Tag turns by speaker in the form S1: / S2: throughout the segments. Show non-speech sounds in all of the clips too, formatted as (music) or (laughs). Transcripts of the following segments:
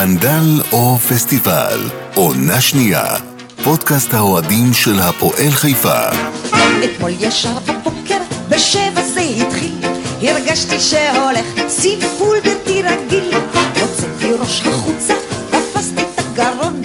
S1: סקנדל או פסטיבל, עונה שנייה, פודקאסט האוהדים של הפועל חיפה.
S2: אתמול ישר בבוקר, בשבע זה התחיל, הרגשתי שהולך סיפול בלתי רגיל. הוצאתי ראש החוצה, תפסתי את הגרון,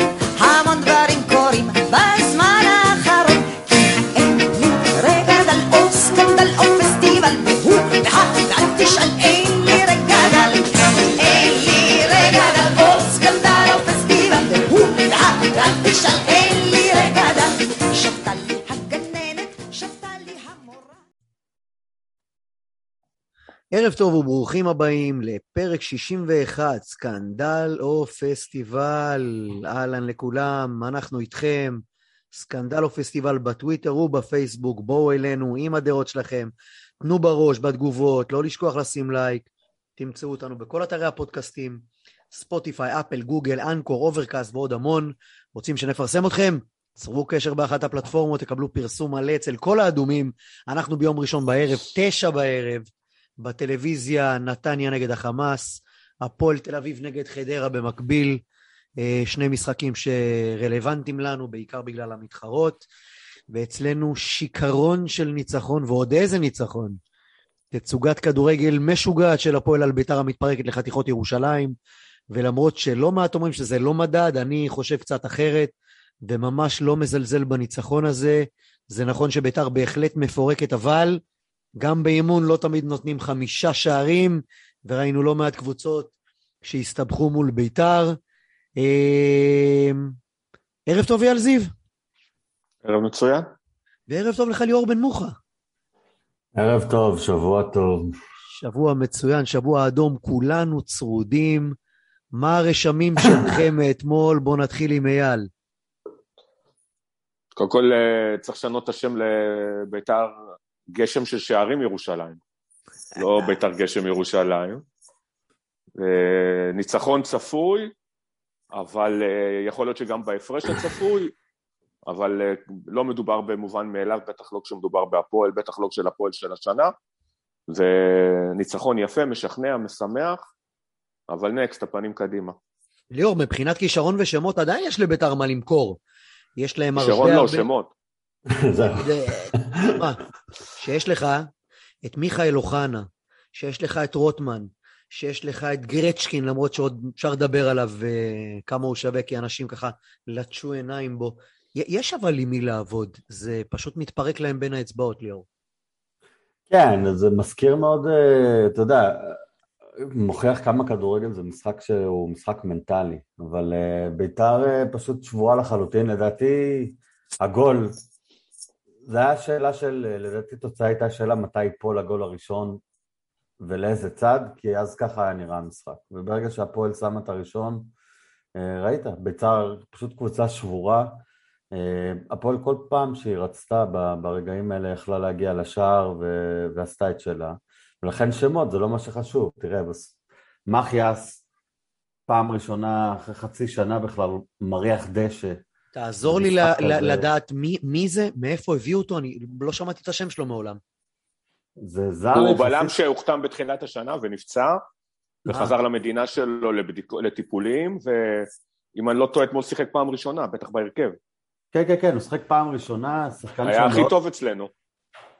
S3: ערב טוב וברוכים הבאים לפרק 61, סקנדל או פסטיבל. אהלן לכולם, אנחנו איתכם. סקנדל או פסטיבל בטוויטר ובפייסבוק, בואו אלינו עם הדעות שלכם, תנו בראש, בתגובות, לא לשכוח לשים לייק. תמצאו אותנו בכל אתרי הפודקאסטים, ספוטיפיי, אפל, גוגל, אנקור, אוברקאסט ועוד המון. רוצים שנפרסם אתכם? צרו קשר באחת הפלטפורמות, תקבלו פרסום מלא אצל כל האדומים. אנחנו ביום ראשון בערב, תשע בערב, בטלוויזיה נתניה נגד החמאס, הפועל תל אביב נגד חדרה במקביל, אה, שני משחקים שרלוונטיים לנו, בעיקר בגלל המתחרות, ואצלנו שיכרון של ניצחון, ועוד איזה ניצחון. תצוגת כדורגל משוגעת של הפועל על ביתר המתפרקת לחתיכות ירושלים, ולמרות שלא מעט אומרים שזה לא מדד, אני חושב קצת אחרת, וממש לא מזלזל בניצחון הזה. זה נכון שביתר בהחלט מפורקת, אבל גם באימון לא תמיד נותנים חמישה שערים, וראינו לא מעט קבוצות שהסתבכו מול ביתר. אה, ערב טוב אייל זיו,
S4: ערב מצוין.
S3: וערב טוב לך ליאור בן מוחה.
S5: ערב טוב, שבוע טוב.
S3: שבוע מצוין, שבוע אדום, כולנו צרודים. מה הרשמים שלכם (coughs) מאתמול? בואו נתחיל עם אייל.
S4: קודם כל אה, צריך לשנות את השם לביתר גשם של שערים ירושלים, לא ביתר גשם ירושלים. אה, ניצחון צפוי, אבל אה, יכול להיות שגם בהפרש הצפוי, אבל אה, לא מדובר במובן מאליו, בטח לא כשמדובר בהפועל, בטח לא של הפועל של השנה. וניצחון יפה, משכנע, משמח, אבל נקסט, הפנים קדימה.
S3: ליאור, מבחינת כישרון ושמות עדיין יש לביתר מה למכור. יש להם הרבה
S4: שרון לא,
S3: הרבה...
S4: שמות. (laughs)
S5: זהו.
S3: זה- מה, שיש לך את מיכאל אוחנה, שיש לך את רוטמן, שיש לך את גרצ'קין, למרות שעוד אפשר לדבר עליו אה, כמה הוא שווה, כי אנשים ככה לטשו עיניים בו. יש אבל עם מי לעבוד, זה פשוט מתפרק להם בין האצבעות, ליאור.
S5: כן, זה מזכיר מאוד, אה, אתה יודע, מוכיח כמה כדורגל זה משחק שהוא משחק מנטלי, אבל אה, ביתר פשוט שבועה לחלוטין, לדעתי הגול, זה היה שאלה של, אה, לדעתי תוצאה הייתה שאלה מתי ייפול הגול הראשון ולאיזה צד, כי אז ככה היה נראה המשחק, וברגע שהפועל שמה את הראשון, אה, ראית, ביתר פשוט קבוצה שבורה, אה, הפועל כל פעם שהיא רצתה ברגעים האלה יכלה להגיע לשער ו- ועשתה את שלה. ולכן שמות זה לא מה שחשוב, תראה, בס... מחיאס פעם ראשונה אחרי חצי שנה בכלל מריח דשא,
S3: תעזור לי. לדעת מי, מי זה, מאיפה הביאו אותו, אני לא שמעתי את השם שלו מעולם.
S5: זה זר
S4: הוא בלם שהוחתם בתחילת השנה ונפצע, וחזר למדינה שלו לבדיק... לטיפולים, ואם אני לא טועה, אתמול שיחק פעם ראשונה, בטח בהרכב.
S5: כן, כן, כן, הוא שחק פעם ראשונה, שחקן
S4: היה
S5: שם
S4: הכי טוב אצלנו.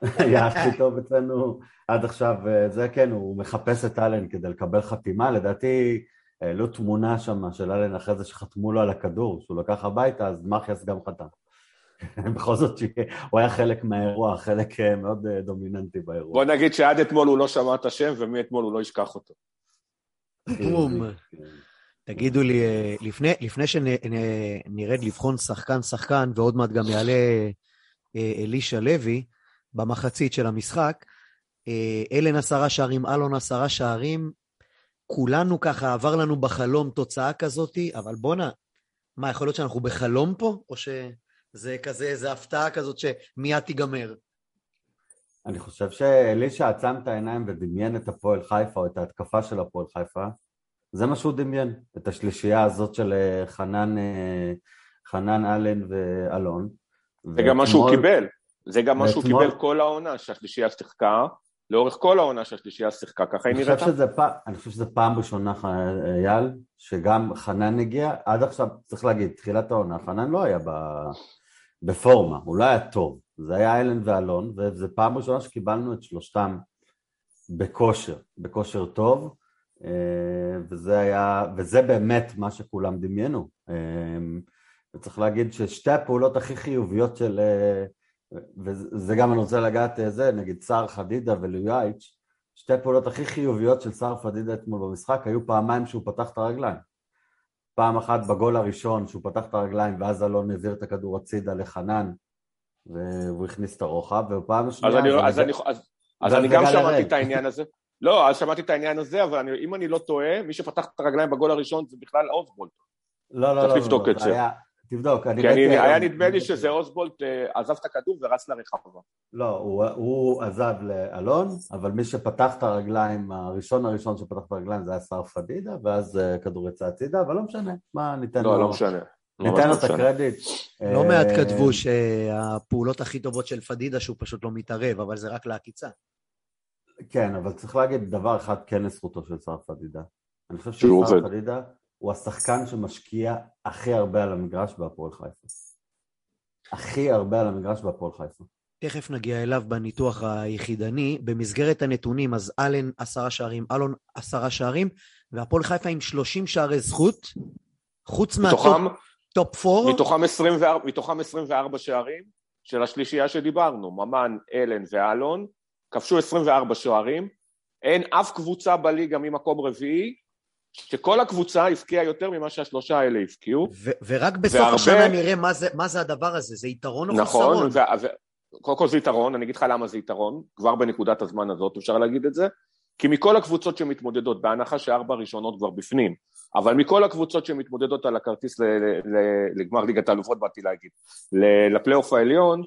S4: (laughs)
S5: היה הכי טוב אצלנו עד עכשיו, אה, זה כן, הוא מחפש את אלן כדי לקבל חתימה, לדעתי העלו תמונה שם של אלן אחרי זה שחתמו לו על הכדור, שהוא לקח הביתה, אז מחיאס גם חתם. (laughs) בכל זאת שהוא היה חלק מהאירוע, חלק אה, מאוד אה, דומיננטי באירוע.
S4: בוא נגיד שעד אתמול הוא לא שמע את השם, ומאתמול הוא לא ישכח אותו.
S3: בום.
S5: כן.
S3: תגידו לי, אה, לפני, לפני שנרד לבחון שחקן-שחקן, ועוד מעט גם יעלה אה, אלישע לוי, במחצית של המשחק, אה, אלן עשרה שערים, אלון עשרה שערים, כולנו ככה, עבר לנו בחלום תוצאה כזאתי, אבל בואנה, מה, יכול להיות שאנחנו בחלום פה? או שזה כזה, איזו הפתעה כזאת שמיד תיגמר?
S5: אני חושב שאלישע עצם את העיניים ודמיין את הפועל חיפה, או את ההתקפה של הפועל חיפה, זה מה שהוא דמיין, את השלישייה הזאת של אה, חנן, אה, חנן אלן ואלון.
S4: זה גם מה שהוא
S5: ואתמול-
S4: קיבל. זה גם מה שהוא
S5: ואתמול-
S4: קיבל כל העונה, שהשלישייה שיחקה, לאורך כל העונה שהשלישייה שיחקה, ככה היא
S5: אני
S4: נראתה.
S5: חושב שזה פעם, אני חושב שזה פעם ראשונה, ח- אייל, שגם חנן הגיע, עד עכשיו, צריך להגיד, תחילת העונה, חנן לא היה ב... בפורמה, הוא לא היה טוב, זה היה אלן ואלון, וזו פעם ראשונה שקיבלנו את שלושתם בכושר, בכושר טוב, אה, וזה היה, וזה באמת מה שכולם דמיינו. אה, וצריך להגיד ששתי הפעולות הכי חיוביות של, אה, וזה גם אני רוצה לגעת, אה, זה, נגיד סער חדידה ולויאייץ', שתי הפעולות הכי חיוביות של סער פדידה אתמול במשחק היו פעמיים שהוא פתח את הרגליים. פעם אחת בגול הראשון שהוא פתח את הרגליים ואז אלון העביר את הכדור הצידה לחנן והוא הכניס את הרוחב, ופעם
S4: אז
S5: שנייה...
S4: אני,
S5: זה
S4: אז
S5: נגע-
S4: אני, אז, אז
S5: זה
S4: אני גם שמעתי. את העניין הזה. לא, אז שמעתי את העניין הזה, אבל אני, אם אני לא טועה, מי שפתח את הרגליים בגול הראשון זה בכלל אוסבולט.
S5: לא, לא,
S4: צריך
S5: לא,
S4: לבדוק
S5: לא,
S4: את זה.
S5: תבדוק, אני
S4: כי אני, היה נדמה לי שזה אוסבולט אה, עזב את הכדור ורץ לרחבה.
S5: לא, הוא, הוא עזב לאלון, אבל מי שפתח את הרגליים, הראשון הראשון שפתח את הרגליים זה היה סער פדידה, ואז אה, כדור יצא הצידה, אבל לא משנה, מה, ניתן
S4: לא,
S5: לו,
S4: לא משנה. ממש
S5: ניתן לו
S4: לא
S5: את
S4: משנה.
S5: הקרדיט.
S3: לא
S5: אה,
S3: מעט כתבו שהפעולות הכי טובות של פדידה שהוא פשוט לא מתערב, אבל זה רק לעקיצה.
S5: כן, אבל צריך להגיד דבר אחד כן לזכותו של סער פדידה. אני חושב
S4: עובד.
S5: פדידה הוא השחקן שמשקיע הכי הרבה על המגרש בהפועל חיפה. הכי הרבה על המגרש בהפועל חיפה.
S3: תכף נגיע אליו בניתוח היחידני. במסגרת הנתונים, אז אלן עשרה שערים, אלון עשרה שערים, והפועל חיפה עם 30 שערי זכות, חוץ
S4: מתוכם,
S3: מהטופ פור.
S4: מתוכם, 24, מתוכם 24 שערים של השלישייה שדיברנו, ממן, אלן ואלון, כבשו 24 שערים. אין אף קבוצה בליגה ממקום רביעי, שכל הקבוצה הבקיעה יותר ממה שהשלושה האלה הבקיעו.
S3: ו- ורק בסוף
S4: והרבה-
S3: השנה נראה מה זה, מה זה הדבר הזה, זה יתרון או
S4: נכון,
S3: חסרון?
S4: ו- קודם כל זה יתרון, אני אגיד לך למה זה יתרון, כבר בנקודת הזמן הזאת אפשר להגיד את זה, כי מכל הקבוצות שמתמודדות, בהנחה שארבע הראשונות כבר בפנים, אבל מכל הקבוצות שמתמודדות על הכרטיס ל- ל- ל- לגמר ליגת האלופות, באתי להגיד, ל- לפלייאוף העליון,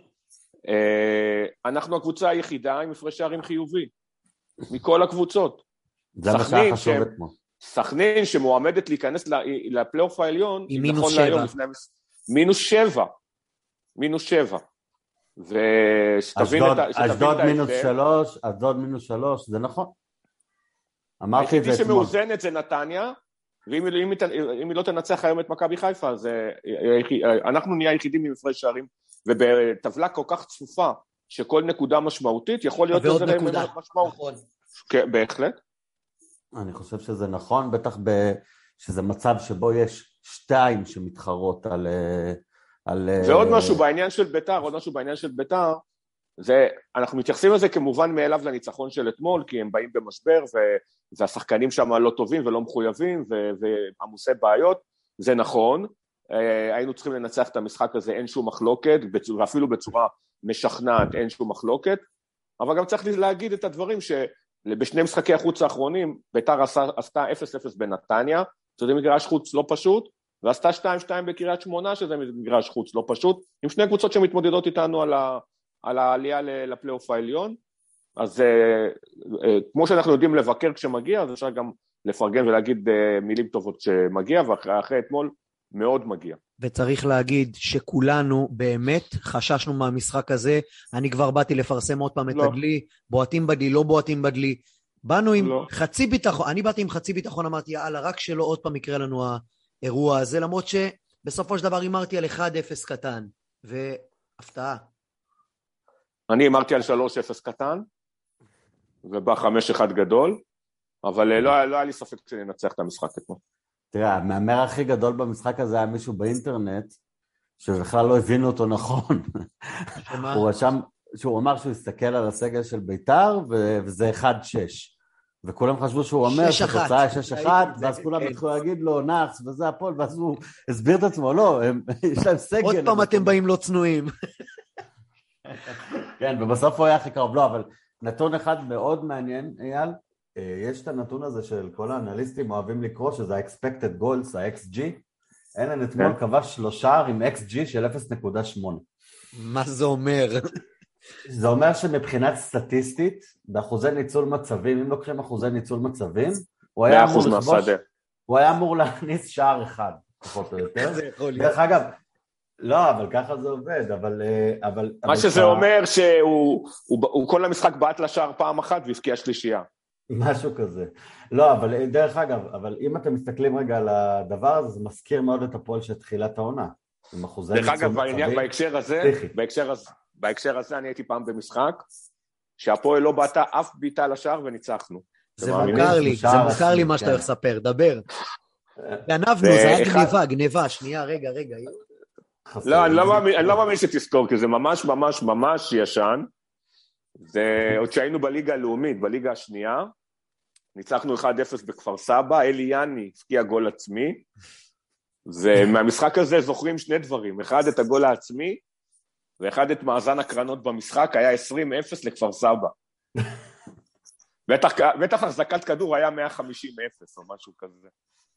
S4: אה, אנחנו הקבוצה היחידה עם הפרש שערים חיובי, מכל הקבוצות.
S5: זה מה שהיה חשוב אתמול. סכנין
S4: שמועמדת להיכנס לפלייאוף העליון,
S3: עם
S4: נכון
S3: מינוס
S4: להיום,
S3: שבע.
S4: לפני המס- מינוס שבע. מינוס שבע. ושתבין את ה-
S5: אשדוד מינוס. שלוש, אשדוד מינוס שלוש, זה נכון. אמרתי את זה אתמול.
S4: שמאוזנת זה נתניה, ואם היא- אם היא אם היא לא תנצח היום את מכבי חיפה, אז אנחנו נהיה היחידים עם הפרש שערים, ובטבלה כל כך צפופה, שכל נקודה משמעותית, יכול להיות
S3: ועוד
S4: לזה
S3: נקודה.
S4: משמעות.
S3: נכון.
S4: כן, בהחלט.
S5: אני חושב שזה נכון, בטח ב... שזה מצב שבו יש שתיים שמתחרות על... אה, על אה,
S4: ועוד משהו בעניין של ביתר, עוד משהו בעניין של ביתר, זה, אנחנו מתייחסים לזה כמובן מאליו לניצחון של אתמול, כי הם באים במשבר, והשחקנים שם לא טובים ולא מחויבים, ועמוסי בעיות, זה נכון, אה, היינו צריכים לנצח את המשחק הזה, אין שום מחלוקת, ואפילו בצורה משכנעת אין שום מחלוקת, אבל גם צריך להגיד את הדברים שבשני משחקי החוץ האחרונים, ביתר עשתה 0-0 בנתניה, שזה מגרש חוץ לא פשוט, ועשתה 2-2 בקריית שמונה, שזה מגרש חוץ לא פשוט, עם שני קבוצות שמתמודדות איתנו על, ה, על העלייה לפלייאוף העליון. אז אה, אה, כמו שאנחנו יודעים לבקר כשמגיע, אז אפשר גם לפרגן ולהגיד אה, מילים טובות כשמגיע, ואחרי אתמול מאוד מגיע.
S3: וצריך להגיד שכולנו באמת חששנו מהמשחק הזה. אני כבר באתי לפרסם עוד פעם את
S4: לא.
S3: הדלי, בועטים בדלי, לא בועטים בדלי. באנו עם
S4: לא.
S3: חצי ביטחון, אני באתי עם חצי ביטחון, אמרתי, יאללה, רק שלא עוד פעם יקרה לנו האירוע הזה, למרות שבסופו של דבר הימרתי על 1-0 קטן, והפתעה.
S4: אני הימרתי על 3-0 קטן, ובא 5-1 גדול, אבל אה, לא, לא היה לי ספק שננצח את המשחק אתמול.
S5: תראה, המהמר הכי גדול במשחק הזה היה מישהו באינטרנט, שבכלל לא הבינו אותו נכון. הוא רשם, שהוא אמר שהוא הסתכל על הסגל של ביתר, וזה 1-6. וכולם חשבו שהוא אומר
S3: 6-1.
S5: שהתוצאה היא 6-1,
S3: ראיתי את זה,
S5: ואז כולם
S3: כן.
S5: התחילו להגיד לו, נאחס וזה הפועל, ואז הוא הסביר את עצמו, לא, (laughs) יש להם סגל.
S3: עוד פעם אתם באים לא צנועים.
S5: כן, ובסוף הוא היה הכי קרוב. לא, אבל נתון אחד מאוד מעניין, אייל, יש את הנתון הזה של כל האנליסטים אוהבים לקרוא, שזה ה-expected goals, ה-XG. אלן אתמול
S4: כן.
S5: כבש שלושה עם XG של 0.8.
S3: מה זה אומר?
S5: זה אומר שמבחינת סטטיסטית, באחוזי ניצול מצבים, אם לוקחים אחוזי ניצול מצבים, הוא היה אמור
S4: 100%
S5: לכבוש. הוא היה אמור להכניס שער אחד, פחות או (laughs) יותר. דרך אגב, לא, אבל ככה זה עובד, אבל... אה, אבל
S4: מה
S5: אבל
S4: שזה
S5: אתה-
S4: אומר שהוא הוא, הוא כל המשחק בעט לשער פעם אחת והבקיע שלישייה.
S5: משהו כזה. לא, אבל אה, דרך אגב, אבל אם אתם מסתכלים רגע על הדבר הזה, זה מזכיר מאוד את הפועל של תחילת העונה. עם אחוזי
S4: דרך
S5: ניצול
S4: אגב, בעניין. בהקשר הזה. בהקשר הזה, בהקשר הזה אני הייתי פעם במשחק, שהפועל לא בעטה אף בעיטה לשער וניצחנו.
S3: זה? מוכר לי, זה מוכר לי מה שאתה
S5: כן.
S3: הולך לספר, דבר. גנבנו,
S4: זה
S3: זה היה גניבה, גניבה, שנייה, רגע, רגע.
S4: לא, לא אני לא מאמין שתזכור, כי זה ממש ממש ממש ישן. זה עוד שהיינו בליגה הלאומית, בליגה השנייה, ניצחנו 1-0 בכפר סבא, אלי יאני הבקיע גול עצמי, ומהמשחק הזה זוכרים שני דברים, אחד את הגול העצמי, ואחד את מאזן הקרנות במשחק, היה 20-0 לכפר סבא. בטח, בטח החזקת כדור היה 150-0 או משהו כזה.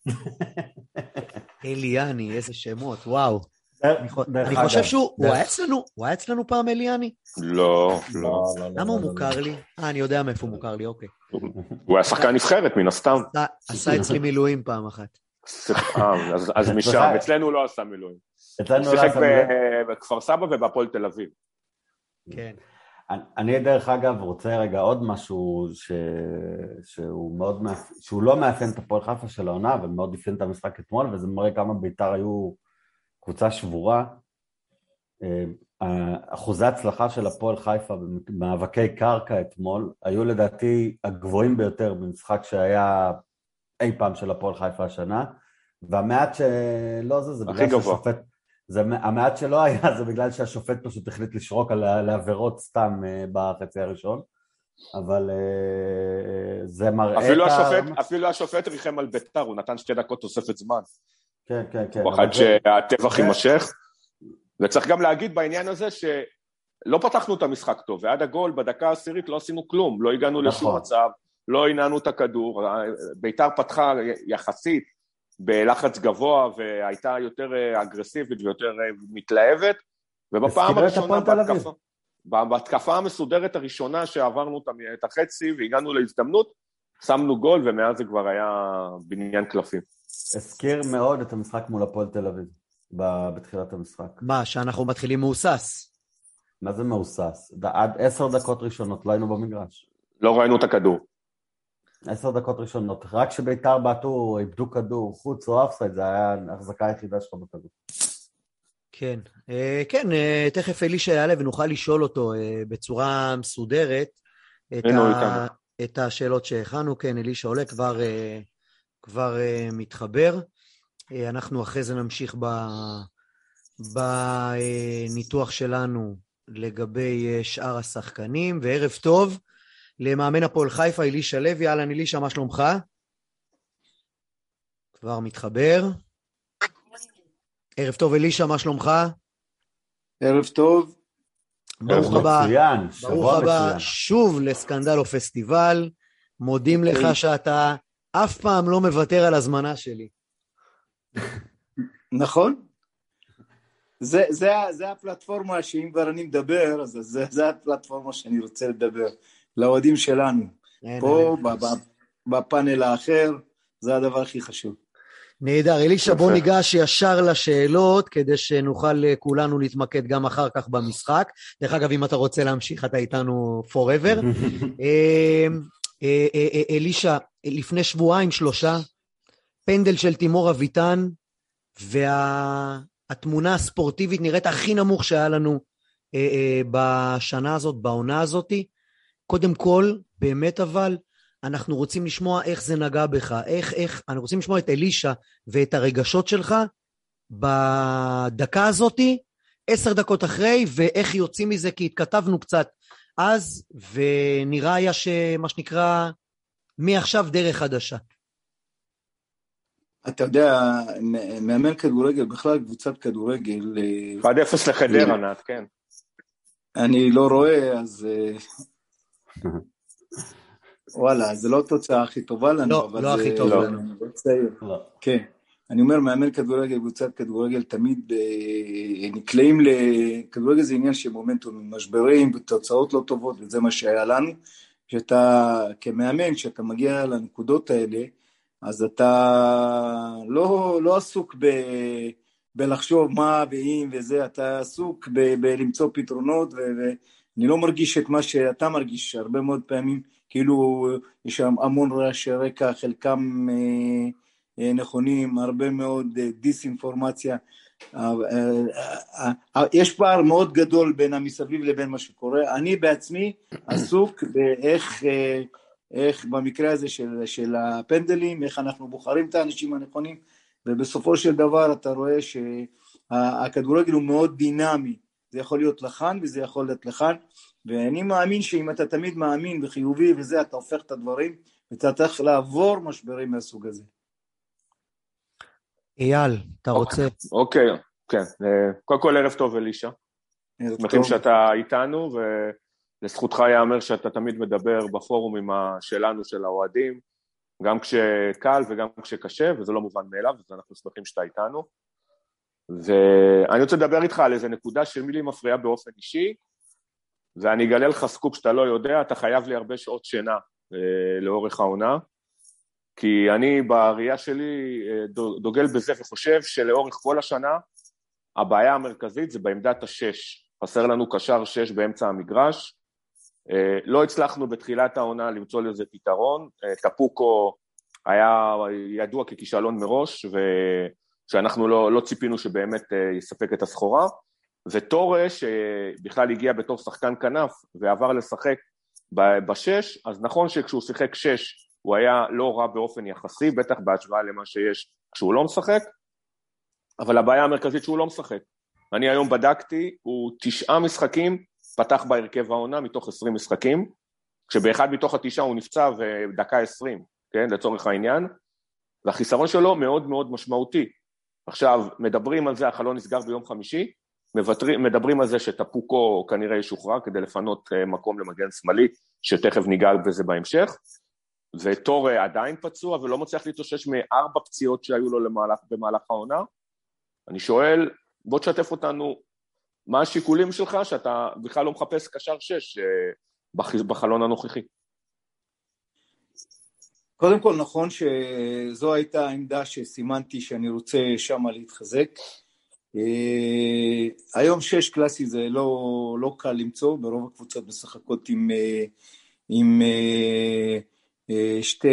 S4: (laughs)
S3: אליאני, איזה שמות, וואו. אני חושב שהוא היה אצלנו, הוא היה אצלנו פעם אליאני?
S4: לא, לא.
S5: לא, לא, לא,
S3: למה הוא. מוכר לי? אה, אני יודע מאיפה הוא מוכר לי, אוקיי.
S4: הוא היה שחקן נבחרת, מן הסתם.
S3: עשה- אצלי מילואים פעם אחת.
S4: אז, אז (laughs) משם, אצלנו הוא לא עשה מילואים.
S5: אצלנו
S4: הוא
S5: לא
S4: שיחק
S5: עשה מילואים.
S4: ב- בכפר סבא ובהפועל תל אביב.
S3: כן.
S5: אני- אני דרך אגב רוצה רגע עוד משהו ש... שהוא מאוד מאפ... שהוא לא מאפיין את הפועל חיפה של העונה, אבל מאוד אפיין את המשחק אתמול, וזה מראה כמה בית"ר היו קבוצה שבורה. אה, אחוזי ההצלחה של הפועל חיפה במאבקי קרקע אתמול היו לדעתי הגבוהים ביותר במשחק שהיה אי פעם של הפועל חיפה השנה, והמעט שלא זה, זה בגלל. שהשופט... זה, המעט שלא היה (laughs) זה בגלל שהשופט פשוט החליט לשרוק על, על עבירות סתם אה, בחצי הראשון, אבל אה, זה מראה
S4: אפילו
S5: את ה-
S4: השופט, אפילו השופט ריחם על ביתר, הוא נתן שתי דקות תוספת זמן.
S5: כן, כן, כן.
S4: הוא
S5: זה-
S4: שהטבח יימשך. וצריך גם להגיד בעניין הזה שלא פתחנו את המשחק טוב, ועד הגול בדקה העשירית לא עשינו כלום, לא הגענו לשום
S5: נכון.
S4: מצב, לא הנענו את הכדור, ביתר פתחה יחסית בלחץ גבוה והייתה יותר אה, אגרסיבית ויותר אה, מתלהבת, ובפעם הראשונה. בהתקפה, בהתקפה המסודרת הראשונה שעברנו את החצי והגענו להזדמנות, שמנו גול ומאז זה כבר היה בניין קלפים.
S5: הזכיר מאוד את המשחק מול הפועל תל אביב ב- בתחילת המשחק.
S3: מה, שאנחנו מתחילים מהוסס.
S5: מה זה מהוסס? ד- עד עשר דקות ראשונות לא היינו במגרש.
S4: לא ראינו את הכדור.
S5: עשר דקות ראשונות. רק כשביתר בעטו, איבדו כדור, חוץ או אפסייד, זה היה ההחזקה היחידה שלך בכדור.
S3: כן. אה, כן, אה, תכף אלישע יעלה ונוכל לשאול אותו אה, בצורה מסודרת את, ה... את השאלות שהכנו. כן, אלישע עולה, כבר, אה, כבר אה, מתחבר. אה, אנחנו אחרי זה נמשיך ב... בניתוח שלנו לגבי אה, שאר השחקנים, וערב טוב למאמן הפועל חיפה, אלישע לוי. אהלן, אלישע, מה שלומך? כבר מתחבר. ערב טוב, אלישע, מה שלומך?
S6: ערב טוב.
S3: ברוך הבא,
S5: מצוין,
S3: ברוך הבא. שוב לסקנדל או פסטיבל. מודים לך
S6: אוקיי.
S3: שאתה אף פעם לא מוותר על הזמנה שלי. (laughs)
S6: נכון? זה, זה, זה הפלטפורמה שאם כבר אני מדבר, אז זה, זה הפלטפורמה שאני רוצה לדבר. לאוהדים שלנו.
S3: אין,
S6: פה,
S3: אין.
S6: ב- ב- בפאנל האחר, זה הדבר הכי חשוב.
S3: נהדר. אלישע, בוא. ניגש ישר לשאלות, כדי שנוכל אה, כולנו להתמקד גם אחר כך במשחק. דרך אגב, אם אתה רוצה להמשיך, אתה איתנו forever. (laughs) אה, אה, אה, אלישע, לפני שבועיים, שלושה, פנדל של תימור אביטן, והתמונה הספורטיבית נראית הכי נמוך שהיה לנו בשנה הזאת, בעונה הזאת. קודם כל, באמת אבל, אנחנו רוצים לשמוע איך זה נגע בך, איך, איך, אנחנו רוצים לשמוע את אלישע ואת הרגשות שלך בדקה הזאתי, עשר דקות אחרי, ואיך יוצאים מזה, כי התכתבנו קצת אז, ונראה היה שמה שנקרא, מעכשיו דרך חדשה.
S6: אתה יודע, מאמן כדורגל, בכלל קבוצת כדורגל, אה,
S4: 1-0 לחדרה, נעד, כן.
S6: אני לא רואה, אז... אה, (laughs) וואלה, זה לא התוצאה הכי טובה לנו,
S3: לא,
S6: אבל
S3: לא
S6: זה...
S3: הכי טוב
S4: לא.
S3: לנו.
S6: לא.
S5: לא.
S6: כן. אני אומר, מאמן כדורגל, קבוצת כדורגל, תמיד אה, נקלעים ל... כדורגל זה עניין של מומנטום, משברים ותוצאות לא טובות, וזה מה שהיה לנו. שאתה, כמאמן, כשאתה מגיע לנקודות האלה, אז אתה לא, לא עסוק ב... בלחשוב מה ואם וזה, אתה עסוק ב- בלמצוא פתרונות, ואני לא מרגיש את מה שאתה מרגיש, הרבה מאוד פעמים כאילו יש שם המון רעשי רקע, חלקם אה, אה, נכונים, הרבה מאוד אה, דיסאינפורמציה. אה, אה, אה, יש פער מאוד גדול בין המסביב לבין מה שקורה. אני בעצמי עסוק באיך, אה, איך במקרה הזה של, של הפנדלים, איך אנחנו בוחרים את האנשים הנכונים, ובסופו של דבר אתה רואה שהכדורגל הוא מאוד דינמי, זה יכול להיות לכאן וזה יכול להיות לכאן, ואני מאמין שאם אתה תמיד מאמין וחיובי וזה, אתה הופך את הדברים, ואתה צריך לעבור משברים מהסוג הזה.
S3: אייל, אתה רוצה...
S4: אוקיי, כן. אה, קודם כל ערב טוב אלישע.
S6: ערב
S4: שמחים
S6: טוב.
S4: שאתה איתנו, ולזכותך ייאמר שאתה תמיד מדבר בפורומים שלנו, של האוהדים, גם כשקל וגם כשקשה, וזה לא מובן מאליו, אז אנחנו שמחים שאתה איתנו. ואני רוצה לדבר איתך על איזה נקודה שמי לי מפריעה באופן אישי, ואני אגלה לך סקופ שאתה לא יודע, אתה חייב לי הרבה שעות שינה אה, לאורך העונה, כי אני בראייה שלי אה, דו- דוגל בזה וחושב שלאורך כל השנה הבעיה המרכזית זה בעמדת השש. חסר לנו קשר שש באמצע המגרש. אה, לא הצלחנו בתחילת העונה למצוא לזה פתרון. אה, טפוקו היה ידוע ככישלון מראש, ושאנחנו לא, לא ציפינו שבאמת יספק את הסחורה. וטורה, שבכלל הגיע בתור שחקן כנף ועבר לשחק בשש, אז נכון שכשהוא שיחק שש הוא היה לא רע באופן יחסי, בטח בהשוואה למה שיש כשהוא לא משחק, אבל הבעיה המרכזית שהוא לא משחק. אני היום בדקתי, הוא תשעה משחקים פתח בהרכב העונה מתוך עשרים משחקים, כשבאחד מתוך התשעה הוא נפצע ודקה עשרים, כן, לצורך העניין, והחיסרון שלו מאוד מאוד משמעותי. עכשיו, מדברים על זה, החלון נסגר ביום חמישי, מוותרים, מדברים על זה שטפוקו כנראה ישוחרר כדי לפנות אה, מקום למגן שמאלי, שתכף ניגע בזה בהמשך, וטורה עדיין פצוע ולא מצליח להתאושש מארבע פציעות שהיו לו למהלך, במהלך העונה. אני שואל, בוא תשתף אותנו, מה השיקולים שלך שאתה בכלל לא מחפש קשר שש אה, בח- בחלון הנוכחי?
S6: קודם כל נכון שזו הייתה העמדה שסימנתי שאני רוצה שמה להתחזק. אה, היום שש קלאסי זה לא, לא קל למצוא, ברוב הקבוצות משחקות עם, אה, עם אה, אה, שתי,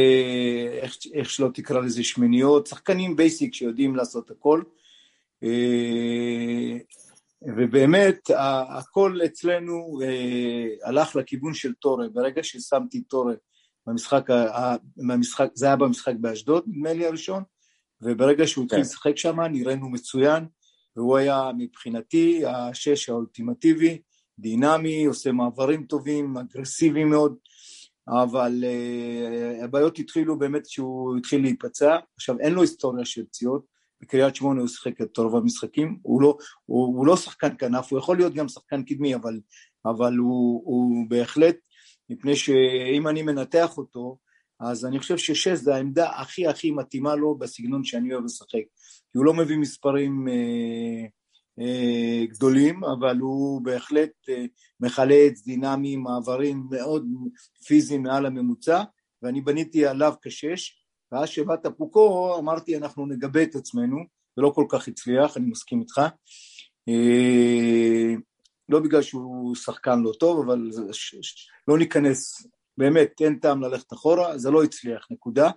S6: איך, איך שלא תקרא לזה, שמיניות, שחקנים basic שיודעים לעשות הכל. אה, ובאמת הכל אצלנו אה, הלך לכיוון של טורה, ברגע ששמתי טורה במשחק, במשחק, זה היה במשחק באשדוד, נדמה לי הראשון, וברגע שהוא התחיל
S4: כן.
S6: לשחק שם נראינו מצוין, והוא היה מבחינתי השש האולטימטיבי, דינמי, עושה מעברים טובים, אגרסיבי מאוד, אבל uh, הבעיות התחילו באמת כשהוא התחיל להיפצע, עכשיו אין לו היסטוריה של פציעות, בקריית שמונה הוא שיחק את רוב המשחקים, הוא לא, הוא, הוא לא שחקן כנף, הוא יכול להיות גם שחקן קדמי, אבל, אבל הוא, הוא בהחלט, מפני שאם אני מנתח אותו, אז אני חושב ששש זה העמדה הכי הכי מתאימה לו בסגנון שאני אוהב לשחק. כי הוא לא מביא מספרים אה, גדולים, אבל הוא בהחלט אה, מחלץ, דינמי, מעברים מאוד פיזיים מעל הממוצע, ואני בניתי עליו כשש, ואז שבאת פוקו אמרתי אנחנו נגבה את עצמנו, זה לא כל כך הצליח, אני מסכים איתך. אה, לא בגלל שהוא שחקן לא טוב, אבל לא ניכנס, באמת אין טעם ללכת אחורה, זה לא הצליח, נקודה.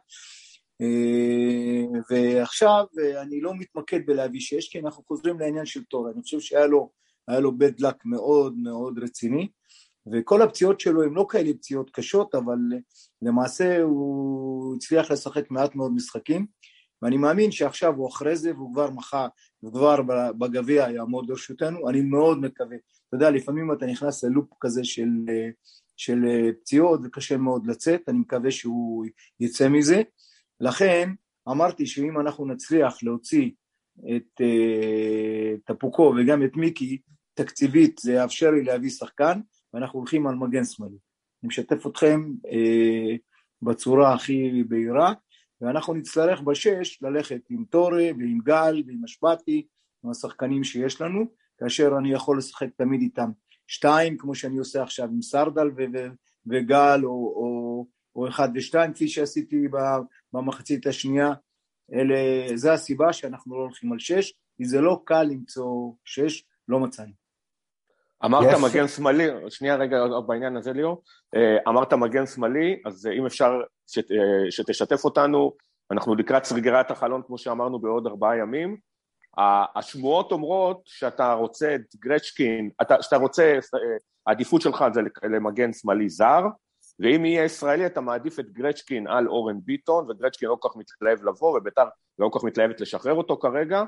S6: אה, ועכשיו אה, אני לא מתמקד בלהביא שש, כי אנחנו חוזרים לעניין של תור, אני חושב שהיה לו, לו bad luck מאוד מאוד רציני, וכל הפציעות שלו הן לא כאלה פציעות קשות, אבל למעשה הוא הצליח לשחק מעט מאוד משחקים, ואני מאמין שעכשיו הוא אחרי זה והוא כבר מחר, הוא כבר בגביע יעמוד לרשותנו, אני מאוד מקווה. אתה יודע, לפעמים אתה נכנס ללופ כזה של, של פציעות וקשה מאוד לצאת, אני מקווה שהוא יצא מזה. לכן אמרתי שאם אנחנו נצליח להוציא את טפוקו וגם את מיקי, תקציבית זה יאפשר לי להביא שחקן, ואנחנו הולכים על מגן שמאלי. אני משתף אתכם אה, בצורה הכי בהירה, ואנחנו נצטרך בשש ללכת עם טורה ועם גל ועם אשבתי, עם השחקנים שיש לנו, כאשר אני יכול לשחק תמיד איתם שתיים, כמו שאני עושה עכשיו עם סרדל וגל, או, או, או אחד ושתיים, כפי שעשיתי במחצית השנייה. אלה, זה הסיבה שאנחנו לא הולכים על שש, כי זה לא קל למצוא שש, לא מצאנו.
S4: אמרת
S5: יש-
S4: מגן שמאלי, שנייה רגע בעניין הזה ליאור, אה, אמרת מגן שמאלי, אז אה, אם אפשר שת- אה, שתשתף אותנו, אנחנו לקראת סגירת החלון כמו שאמרנו בעוד ארבעה ימים, השמועות אומרות שאתה רוצה את גרצ'קין, אתה- שאתה רוצה, העדיפות שלך זה למגן שמאלי זר, ואם יהיה ישראלי אתה מעדיף את גרצ'קין על אורן ביטון, וגרצ'קין לא כל כך מתלהב לבוא, וביתר לא כל כך מתלהבת לשחרר אותו כרגע,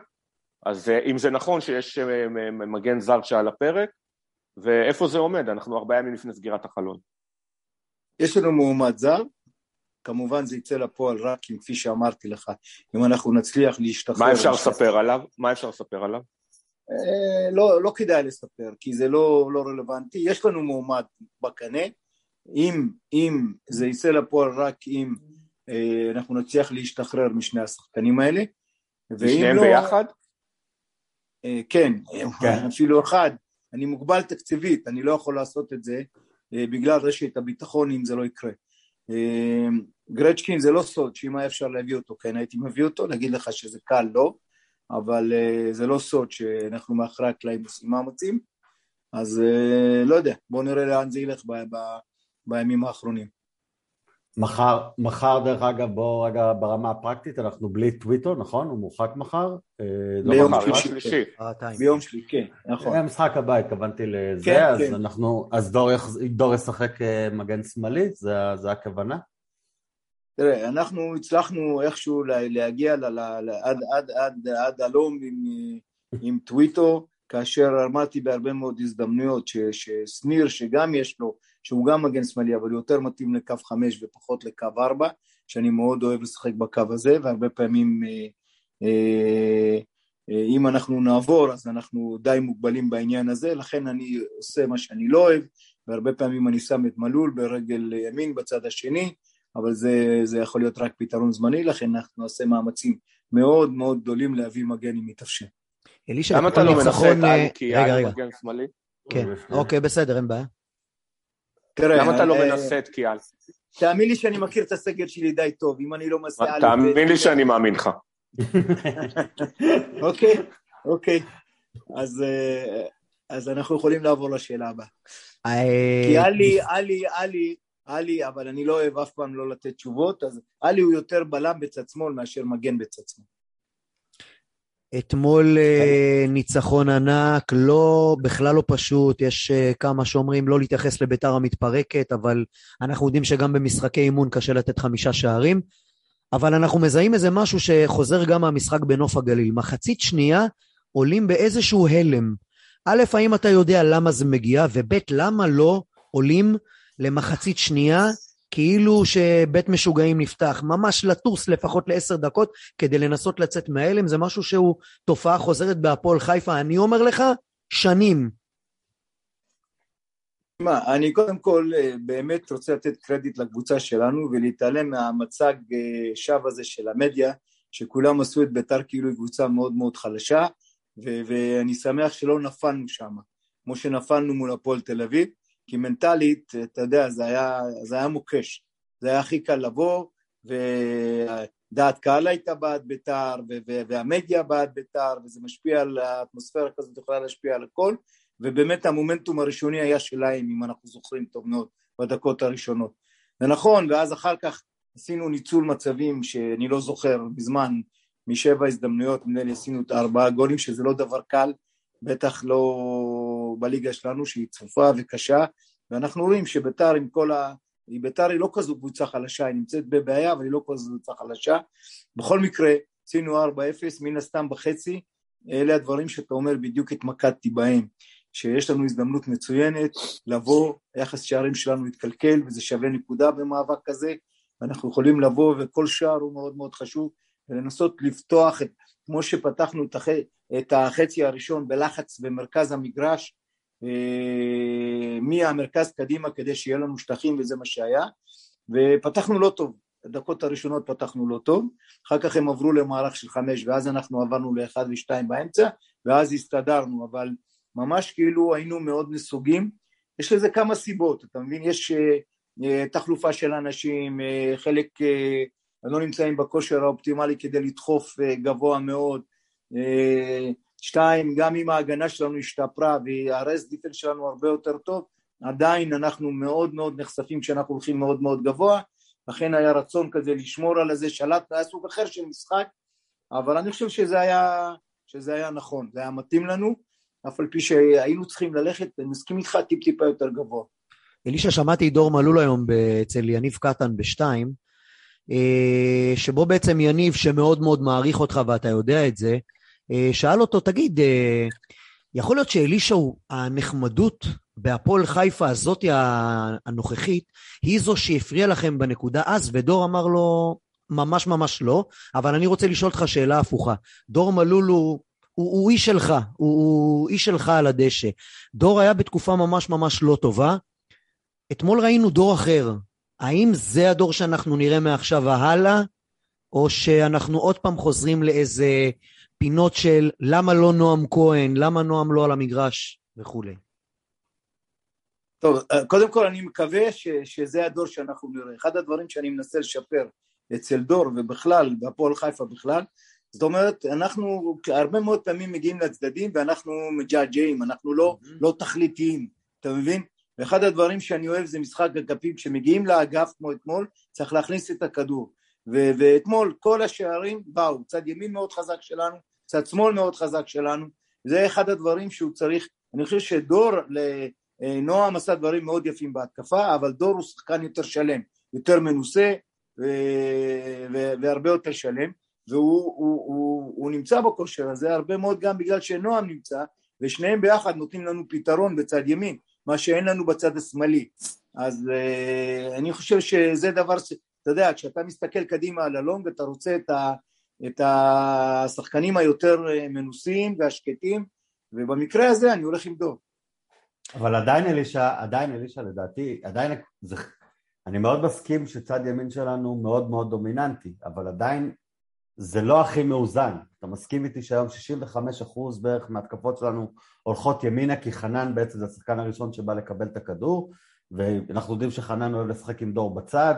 S4: אז אה, אם זה נכון שיש אה, מגן זר שעל הפרק, ואיפה זה עומד? אנחנו ארבעה ימים לפני סגירת החלון.
S6: יש לנו מועמד זר, כמובן זה יצא לפועל רק אם, כפי שאמרתי לך, אם אנחנו נצליח להשתחרר.
S4: מה אפשר. לספר עליו? מה אפשר לספר עליו?
S6: אה, לא, לא כדאי לספר, כי זה לא, לא רלוונטי. יש לנו מועמד בקנה, אם, אם זה יצא לפועל רק אם אה, אנחנו נצליח להשתחרר משני השחקנים האלה. ואם
S4: שניהם
S6: לא,
S4: ביחד?
S6: אה, כן,
S5: כן.
S6: אפילו אחד. אני מוגבל תקציבית, אני לא יכול לעשות את זה אה, בגלל רשת הביטחון אם זה לא יקרה. אה, גרצ'קין זה לא סוד שאם היה אפשר להביא אותו, כן הייתי מביא אותו, להגיד לך שזה קל לא, אבל אה, זה לא סוד שאנחנו מאחורי הקלעים עושים מאמצים, אז אה, לא יודע, בואו נראה לאן זה ילך ב- ב- בימים האחרונים.
S5: מחר, מחר דרך אגב, בוא רגע ברמה הפרקטית, אנחנו בלי טוויטו, נכון? הוא מורחק מחר? אה, לא
S6: ביום
S5: רק-
S6: שלישי. ביום שלישי, כן, נכון.
S5: המשחק הבא התכוונתי לזה,
S6: כן,
S5: אז
S6: כן.
S5: אנחנו, אז דור, יח- דור ישחק אה, מגן שמאלי, זה, זה הכוונה?
S6: תראה, אנחנו הצלחנו איכשהו לה- להגיע ל- ל- ל- עד, עד, עד, עד הלום עם, עם טוויטו, כאשר אמרתי בהרבה מאוד הזדמנויות ש, ששניר, שגם יש לו, שהוא גם מגן שמאלי, אבל הוא יותר מתאים לקו חמש ופחות לקו ארבע, שאני מאוד אוהב לשחק בקו הזה, והרבה פעמים אה, אה, אה, אם אנחנו נעבור, אז אנחנו די מוגבלים בעניין הזה, לכן אני עושה מה שאני לא אוהב, והרבה פעמים אני שם את מלול ברגל ימין בצד השני, אבל זה, זה יכול להיות רק פתרון זמני, לכן אנחנו נעשה מאמצים מאוד מאוד גדולים להביא מגן אם יתאפשר.
S3: אלישע,
S4: למה אתה לא מנסה את על כי
S3: רגע,
S4: על
S3: רגע,
S4: מגן שמאלי?
S3: כן,
S5: שנייה.
S3: אוקיי, בסדר, אין בעיה.
S6: תראה,
S4: למה אתה לא מנסה את קיאל?
S6: תאמין לי שאני מכיר את הסגל שלי די טוב, אם אני לא. א',
S4: תאמין לי שאני מאמין לך. (laughs)
S6: אוקיי, אוקיי. אז, אה, אז אנחנו יכולים לעבור לשאלה הבאה.
S3: אה,
S6: כי עלי, עלי, עלי, עלי, אבל אני לא אוהב אף פעם לא לתת תשובות, אז עלי הוא יותר בלם בצד שמאל מאשר מגן בצד שמאל.
S3: אתמול אה, ניצחון ענק, לא, בכלל לא פשוט, יש אה, כמה שאומרים לא להתייחס לביתר המתפרקת, אבל אנחנו יודעים שגם במשחקי אימון קשה לתת חמישה שערים, אבל אנחנו מזהים איזה משהו שחוזר גם מהמשחק בנוף הגליל. מחצית שנייה עולים באיזשהו הלם. א', האם אתה יודע למה זה מגיע, וב', למה לא עולים למחצית שנייה כאילו שבית משוגעים נפתח, ממש לטוס לפחות לעשר דקות כדי לנסות לצאת מההלם, זה משהו שהוא תופעה חוזרת בהפועל חיפה, אני אומר לך, שנים.
S6: תשמע, אני קודם כל אה, באמת רוצה לתת קרדיט לקבוצה שלנו ולהתעלם מהמצג אה, שווא הזה של המדיה, שכולם עשו את בית"ר כאילו היא קבוצה מאוד מאוד חלשה, ו- ואני שמח שלא נפלנו שם, כמו שנפלנו מול הפועל תל אביב, כי מנטלית, אתה יודע, זה היה, זה היה מוקש, זה היה הכי קל לבוא, ודעת קהל הייתה בעד בית"ר, והמדיה בעד בית"ר, וזה משפיע על האטמוספירה כזאת, יכולה להשפיע על הכל, ובאמת המומנטום הראשוני היה שלהם, אם אנחנו זוכרים טוב מאוד, בדקות הראשונות. זה נכון, ואז אחר כך עשינו ניצול מצבים שאני לא זוכר בזמן, משבע הזדמנויות, נדמה לי עשינו את הארבעה גולים, שזה לא דבר קל, בטח לא בליגה שלנו, שהיא צפופה וקשה, ואנחנו רואים שביתר עם כל ה... היא ביתר היא לא כזו קבוצה חלשה, היא נמצאת בבעיה, אבל היא לא כזו קבוצה חלשה. בכל מקרה, עשינו 4-0, מן הסתם בחצי, אלה הדברים שאתה אומר, בדיוק התמקדתי בהם. שיש לנו הזדמנות מצוינת לבוא, היחס שערים שלנו יתקלקל וזה שווה נקודה במאבק כזה, ואנחנו יכולים לבוא וכל שער הוא מאוד מאוד חשוב, ולנסות לפתוח את, כמו שפתחנו את, הח, את החצי הראשון בלחץ במרכז המגרש, מהמרכז קדימה כדי שיהיה לנו שטחים וזה מה שהיה, ופתחנו לא טוב, הדקות הראשונות פתחנו לא טוב, אחר כך הם עברו למערך של חמש ואז אנחנו עברנו לאחד ושתיים באמצע, ואז הסתדרנו, אבל ממש כאילו היינו מאוד נסוגים, יש לזה כמה סיבות, אתה מבין? יש uh, תחלופה של אנשים, חלק לא נמצאים בכושר האופטימלי כדי לדחוף גבוה מאוד, שתיים, גם אם ההגנה שלנו השתפרה והרס דיפנס שלנו הרבה יותר טוב, עדיין אנחנו מאוד מאוד נחשפים כשאנחנו הולכים מאוד מאוד גבוה, לכן היה רצון כזה לשמור על איזה שלט, היה סוג אחר של משחק, אבל אני חושב שזה היה, שזה היה נכון, זה היה מתאים לנו, אף על פי שהיינו צריכים ללכת, אני מסכים איתך, טיפ טיפה יותר גבוה.
S3: אלישע, שמעתי דור מלול היום אצל יניב קטן בשתיים, אה, שבו בעצם יניב, שמאוד מאוד מעריך אותך ואתה יודע את זה, שאל אותו, תגיד, אה, יכול להיות שאלישע הוא, הנחמדות בהפועל חיפה הזאתי הנוכחית, היא זו שהפריעה לכם בנקודה אז, ודור אמר לו, ממש ממש לא, אבל אני רוצה לשאול אותך שאלה הפוכה. דור מלול הוא, הוא, הוא איש שלך, הוא, הוא איש שלך על הדשא. דור היה בתקופה ממש ממש לא טובה. אתמול ראינו דור אחר. האם זה הדור שאנחנו נראה מעכשיו והלאה, או שאנחנו עוד פעם חוזרים לאיזה פינות של למה לא נועם כהן, למה נועם לא על המגרש וכולי?
S6: טוב, קודם כל אני מקווה ש, שזה הדור שאנחנו נראה. אחד הדברים שאני מנסה לשפר אצל דור ובכלל, בהפועל חיפה בכלל, זאת אומרת, אנחנו הרבה מאוד פעמים מגיעים לצדדים ואנחנו מג'עג'עים, אנחנו לא, mm-hmm. לא תכליתיים, אתה מבין? ואחד הדברים שאני אוהב זה משחק אגפים, כשמגיעים לאגף כמו אתמול, צריך להכניס את הכדור. ו- ואתמול כל השערים באו, צד ימין מאוד חזק שלנו, צד שמאל מאוד חזק שלנו, זה אחד הדברים שהוא צריך, אני חושב שדור, נועם עשה דברים מאוד יפים בהתקפה, אבל דור הוא שחקן יותר שלם, יותר מנוסה ו- ו- והרבה יותר שלם, והוא הוא, הוא, הוא נמצא בכושר הזה הרבה מאוד גם בגלל שנועם נמצא, ושניהם ביחד נותנים לנו פתרון בצד ימין, מה שאין לנו בצד השמאלי. אז uh, אני חושב שזה דבר, אתה יודע, כשאתה מסתכל קדימה על הלונג, אתה רוצה את, ה, את השחקנים היותר אה, מנוסים והשקטים, ובמקרה הזה אני הולך עם דוב.
S5: אבל עדיין אלישע, עדיין אלישע לדעתי, עדיין זה, אני מאוד מסכים שצד ימין שלנו מאוד מאוד דומיננטי, אבל עדיין זה לא הכי מאוזן. אתה מסכים איתי שהיום 65% בערך מהתקפות שלנו הולכות ימינה, כי חנן בעצם זה השחקן הראשון שבא לקבל את הכדור, ואנחנו יודעים שחנן אוהב לשחק עם דור בצד.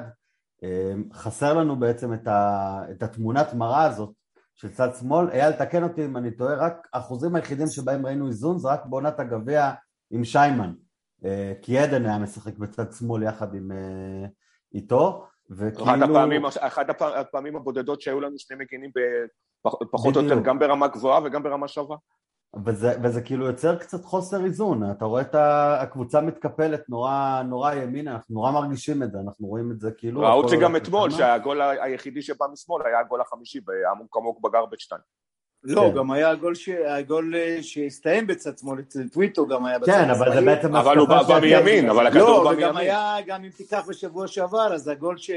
S5: אמ, חסר לנו בעצם את, ה, את התמונת מראה הזאת של צד שמאל. אייל, תקן אותי אם אני טועה, רק האחוזים היחידים שבהם ראינו איזון זה רק בעונת הגביע עם שיימן. אה, כי עדן היה משחק בצד שמאל יחד עם אה, איתו.
S4: וכאילו... אחת הפעמים, אחת הפעמים הבודדות שהיו לנו שני מגינים פחות או יותר גם ברמה גבוהה וגם ברמה שווה.
S5: וזה, וזה כאילו יוצר קצת חוסר איזון, אתה רואה את הקבוצה מתקפלת נורא, נורא ימינה, אנחנו נורא מרגישים את זה, אנחנו רואים את זה כאילו...
S4: ראו את זה גם אתמול, שהגול היחידי שבא משמאל היה הגול החמישי בעמוק עמוק בגרבג' 2.
S6: לא, כן. גם היה הגול, ש... הגול אה, שהסתיים בצד שמאל, אצל טוויטו גם היה
S5: בצד שמאל. כן, אבל זה בעצם...
S4: אבל הוא בא מימין, אבל הכדור
S6: לא,
S4: בא מימין.
S6: לא, וגם היה, גם אם תיקח בשבוע שעבר, אז הגול ש...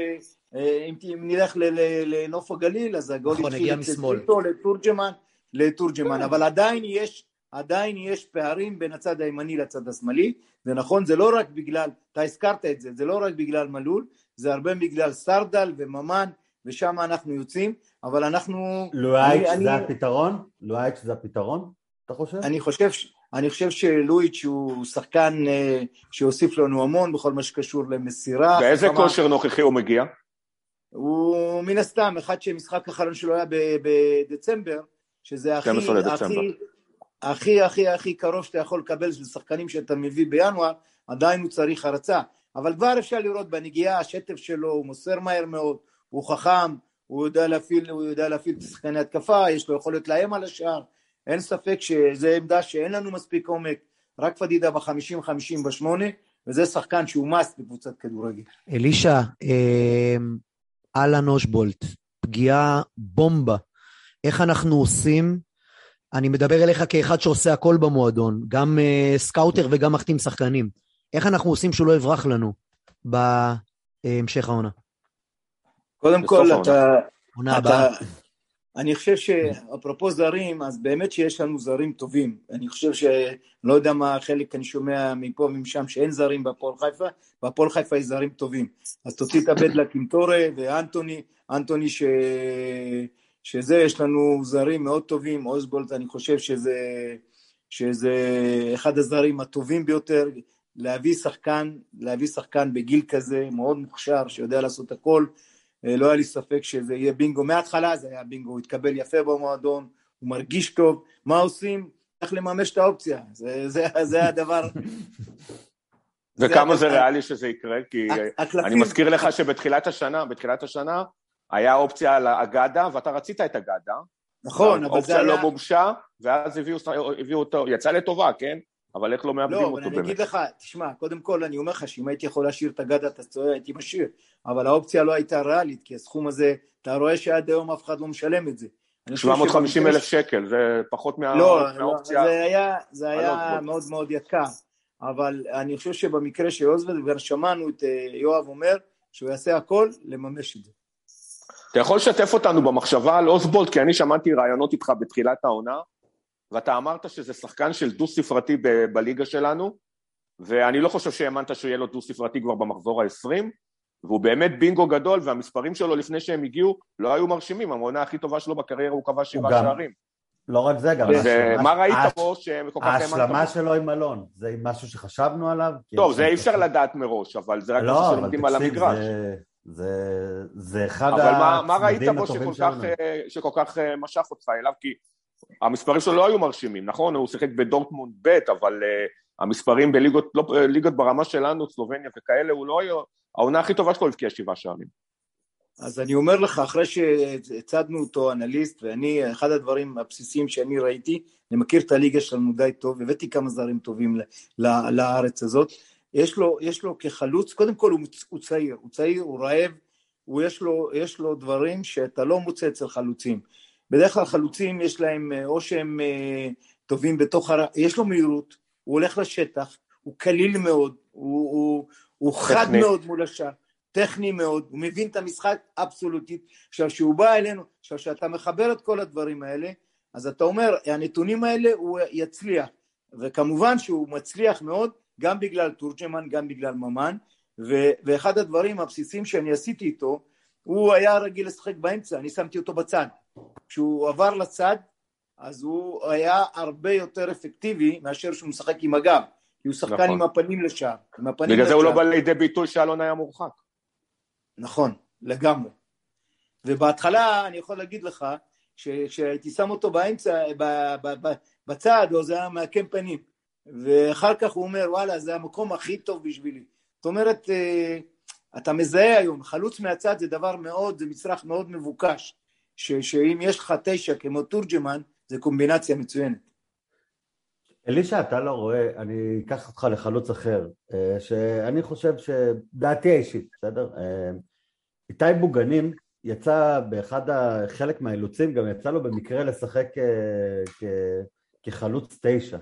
S6: אה, אם נלך לנוף הגליל, אז הגול
S3: נכון, התחיל אצל
S6: טוויטו לתורג'מן, לתורג'מן, אבל עדיין יש, עדיין יש פערים בין הצד הימני לצד השמאלי, זה נכון, זה לא רק בגלל, אתה הזכרת את זה, זה לא רק בגלל מלול, זה הרבה בגלל סרדל וממן, ושם אנחנו יוצאים, אבל אנחנו...
S5: לואייץ' זה אני... הפתרון? לואייץ' זה הפתרון, אתה חושב?
S6: אני חושב, אני חושב שלואיץ' הוא שחקן uh, שהוסיף לנו המון בכל מה שקשור למסירה.
S4: באיזה חמה... כושר נוכחי הוא מגיע?
S6: הוא מן הסתם, אחד שמשחק האחרון שלו היה בדצמבר, שזה הכי, הכי, הכי הכי הכי קרוב שאתה יכול לקבל של שחקנים שאתה מביא בינואר, עדיין הוא צריך הרצה. אבל כבר אפשר לראות בנגיעה, השטף שלו, הוא מוסר מהר מאוד, הוא חכם, הוא יודע להפעיל, הוא יודע להפעיל את שחקני התקפה, יש לו יכולת לאיים על השער, אין ספק שזו עמדה שאין לנו מספיק עומק, רק פדידה בחמישים חמישים בשמונה, וזה שחקן שהוא must בקבוצת כדורגל.
S3: אלישע, אה, אהלן אושבולט, פגיעה בומבה, איך אנחנו עושים, אני מדבר אליך כאחד שעושה הכל במועדון, גם אה, סקאוטר וגם מחתים שחקנים, איך אנחנו עושים שהוא לא יברח לנו בהמשך העונה?
S6: קודם כל, אתה... עונה הבאה. אני חושב שאפרופו זרים, אז באמת שיש לנו זרים טובים. אני חושב ש... לא יודע מה חלק אני שומע מפה ומשם שאין זרים בהפועל חיפה, בהפועל חיפה יש זרים טובים. אז תוציא את הבדלה קינטורה ואנטוני, אנטוני ש... שזה, יש לנו זרים מאוד טובים, אוסבולט, אני חושב שזה, שזה אחד הזרים הטובים ביותר, להביא שחקן, להביא שחקן בגיל כזה, מאוד מוכשר, שיודע לעשות הכל, אה, לא היה לי ספק שזה יהיה בינגו מההתחלה, זה היה בינגו, הוא התקבל יפה במועדון, הוא מרגיש טוב, מה עושים? איך לממש את האופציה, זה, זה, זה הדבר.
S4: וכמה
S6: זה
S4: זה. ריאלי שזה יקרה? כי
S6: הקלפים-
S4: אני מזכיר לך שבתחילת השנה, בתחילת השנה, היה אופציה על האגדה, ואתה רצית את אגדה.
S6: נכון, אבל זה היה...
S4: לא מומשה, ואז הביאו, הביאו אותו, יצא לטובה, כן? אבל איך לא מאבדים
S6: לא,
S4: אותו
S6: אבל אני
S4: באמת?
S6: אגיד לך, תשמע, קודם כל אני אומר לך שאם הייתי יכול להשאיר את הגדה, אתה צועק, הייתי משאיר, אבל האופציה לא הייתה ריאלית, כי הסכום הזה, אתה רואה שעד היום אף אחד לא משלם את זה. אני חושב
S4: 750
S6: שבמקרה
S4: אלף שקל, זה פחות מה-
S6: לא, לא,
S4: מהאופציה.
S6: זה היה, זה
S4: הלא
S6: היה
S4: גבוהה.
S6: מאוד מאוד יקר, אבל אני חושב שבמקרה של אוזוולד, כבר שמענו את אה, יואב אומר שהוא יעשה הכל לממש את זה.
S4: אתה יכול לשתף אותנו במחשבה על אוסבולט, כי אני שמעתי רעיונות איתך בתחילת העונה, ואתה אמרת שזה שחקן של דו-ספרתי ב- בליגה שלנו, ואני לא חושב שהאמנת שיהיה לו דו-ספרתי כבר במחזור ה-20, והוא באמת בינגו גדול, והמספרים שלו לפני שהם הגיעו לא היו מרשימים, המעונה הכי טובה שלו בקריירה הוא כבש שבעה שערים.
S5: לא רק זה, גם ההשלמה-
S4: מה ראית בו שכל כך האמנת
S5: ההשלמה? שלו עם אלון, זה משהו שחשבנו עליו?
S4: טוב, זה אי אפשר לדעת מראש, אבל זה רק
S5: לא, אבל
S4: שלומדים על המגרש.
S5: זה- זה- אחד
S4: אבל מה, מה ראית בו
S5: הטובים
S4: שכל כך,
S5: שלנו.
S4: אה, שכל כך אה, משך אותך אליו? כי המספרים שלו לא היו מרשימים, נכון? הוא שיחק בדורטמונד ב', אבל uh, המספרים בליגות לא, אה, ליגות ברמה שלנו, סלובניה וכאלה, הוא לא היה... העונה הכי טובה שלו הבקיע שבעה שערים.
S6: אז אני אומר לך, אחרי שהצגנו אותו אנליסט, ואני, אחד הדברים הבסיסיים שאני ראיתי, אני מכיר את הליגה שלנו די טוב, הבאתי כמה זרים טובים ל- ל- לארץ הזאת, יש לו, יש לו כחלוץ, קודם כל הוא, הוא צעיר, הוא צעיר, הוא רעב, הוא יש לו, יש לו דברים שאתה לא מוצא אצל חלוצים. בדרך כלל חלוצים יש להם, אה, או שהם אה, טובים בתוך הר... יש לו מהירות, הוא הולך לשטח, הוא קליל מאוד, הוא, הוא, הוא חד
S4: טכני.
S6: מאוד מול השער, טכני מאוד, הוא מבין את המשחק אבסולוטית. עכשיו, כשהוא בא אלינו, עכשיו, כשאתה מחבר את כל הדברים האלה, אז אתה אומר, הנתונים האלה הוא יצליח. וכמובן שהוא מצליח מאוד, גם בגלל תורג'מן, גם בגלל ממן, ו- ואחד הדברים הבסיסיים שאני עשיתי איתו, הוא היה רגיל לשחק באמצע, אני שמתי אותו בצד. כשהוא עבר לצד, אז הוא היה הרבה יותר אפקטיבי מאשר שהוא משחק עם הגב, כי הוא שחקן
S4: נכון.
S6: עם הפנים לשער. עם הפנים
S4: בגלל זה הוא לא
S6: לשער.
S4: בא לידי ביטוי שאלון היה מורחק.
S6: נכון, לגמרי. ובהתחלה אני יכול להגיד לך, כשהייתי שם אותו באמצע, ב- ב- ב- בצד, או זה היה מעקם פנים, ואחר כך הוא אומר, וואלה, זה המקום הכי טוב בשבילי. זאת אומרת, אה, אתה מזהה היום, חלוץ מהצד זה דבר מאוד, זה מצרך מאוד מבוקש, ש- שאם יש לך תשע כמו תורג'מן, זה קומבינציה מצוינת.
S5: אלישע, אתה לא רואה, אני אקח אותך לחלוץ אחר, אה, שאני חושב שדעתי האישית, בסדר? אה, איתי בוגנים יצא באחד, ה- חלק מהאילוצים, גם יצא לו במקרה לשחק אה, כ- כחלוץ תשע.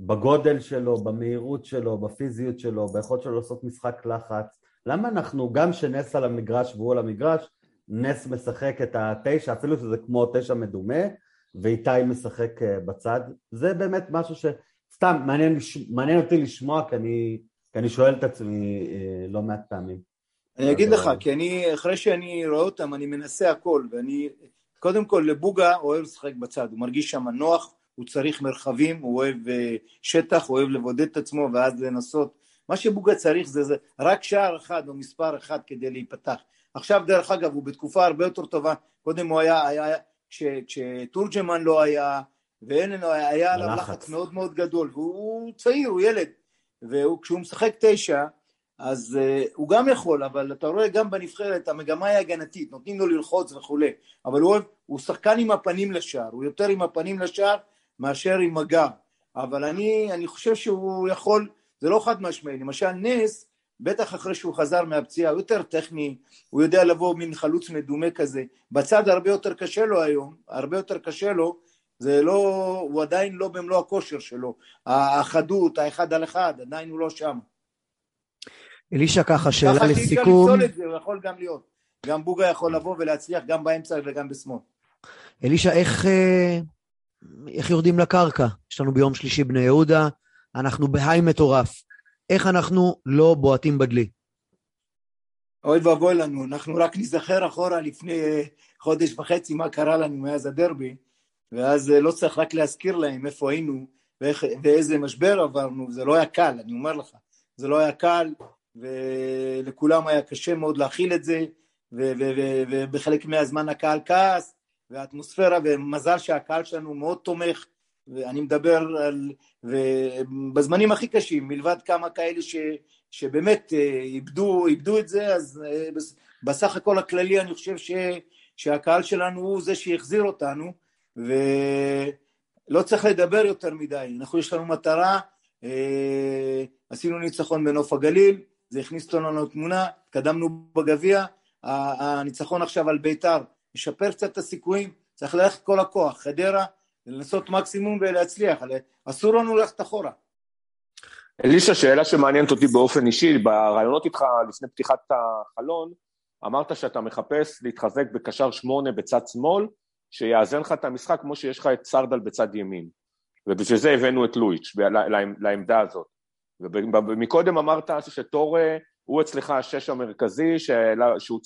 S5: בגודל שלו, במהירות שלו, בפיזיות שלו, ביכולת שלו לעשות משחק לחץ. למה אנחנו, גם שנס על המגרש והוא על המגרש, נס משחק את התשע, אפילו שזה כמו תשע מדומה, ואיתי משחק אה, בצד. זה באמת משהו שסתם מעניין, לש- מעניין אותי לשמוע, כי אני, כי אני שואל את עצמי אה, לא מעט פעמים.
S6: אני אגיד לך, כי אני, אחרי שאני רואה אותם, אני מנסה הכל, ואני, קודם כל לבוגה אוהב לשחק בצד, הוא מרגיש שם נוח, הוא צריך מרחבים, הוא אוהב אה, שטח, הוא אוהב לבודד את עצמו ואז לנסות. מה שבוגה צריך זה, זה רק שער אחד או מספר אחד כדי להיפתח. עכשיו, דרך אגב, הוא בתקופה הרבה יותר טובה, קודם הוא היה, היה כש, כשתורג'מן לא היה, ואין לו, היה עליו
S5: הלחץ.
S6: לחץ מאוד מאוד גדול, והוא צעיר, הוא ילד, וכשהוא משחק תשע, אז uh, הוא גם יכול, אבל אתה רואה גם בנבחרת המגמה היא הגנתית, נותנים לו ללחוץ וכולי, אבל הוא, הוא שחקן עם הפנים לשער, הוא יותר עם הפנים לשער מאשר עם הגב, אבל אני, אני חושב שהוא יכול, זה לא חד משמעי, למשל נס, בטח אחרי שהוא חזר מהפציעה, הוא יותר טכני, הוא יודע לבוא מין חלוץ מדומה כזה, בצד הרבה יותר קשה לו היום, הרבה יותר קשה לו, זה לא, הוא עדיין לא במלוא הכושר שלו, החדות, האחד על אחד, עדיין הוא לא שם.
S3: אלישע, ככה, שאלה
S6: ככה שאי אפשר
S3: לסיכום.
S6: לפסול את זה, הוא יכול גם להיות. גם בוגה יכול לבוא ולהצליח גם באמצע וגם בשמאל.
S3: אלישע, איך, אה, איך יורדים לקרקע? יש לנו ביום שלישי בני יהודה, אנחנו בהיי מטורף. איך אנחנו לא בועטים בדלי?
S6: אוי ואבוי לנו, אנחנו רק ניזכר אחורה לפני אה, חודש וחצי מה קרה לנו מאז הדרבי, ואז אה, לא צריך רק להזכיר להם איפה היינו ואיך, ואיזה משבר עברנו, זה לא היה קל, אני אומר לך, זה לא היה קל, ולכולם היה קשה מאוד להכיל את זה, ובחלק מהזמן הקהל כעס, והאטמוספירה, ומזל שהקהל שלנו מאוד תומך, ואני מדבר על, ובזמנים הכי קשים, מלבד כמה כאלה ש, שבאמת אה, איבדו, איבדו את זה, אז אה, בסך הכל הכללי אני חושב ש, שהקהל שלנו הוא זה שהחזיר אותנו, ולא צריך לדבר יותר מדי, אנחנו יש לנו מטרה, אה, עשינו ניצחון בנוף הגליל, זה הכניס אותנו לתמונה, התקדמנו בגביע, הניצחון עכשיו על בית"ר משפר קצת את הסיכויים, צריך ללכת כל הכוח, חדרה, לנסות מקסימום ולהצליח, אסור לנו ללכת אחורה.
S4: אלישע, שאלה שמעניינת אותי באופן אישי, בראיונות איתך לפני פתיחת החלון, אמרת שאתה מחפש להתחזק בקשר שמונה בצד שמאל, שיאזן לך את המשחק כמו שיש לך את סרדל בצד ימין. ובשביל זה הבאנו את לואיץ' לעמדה הזאת. ומקודם אמרת שטורה הוא אצלך השש המרכזי, שהוא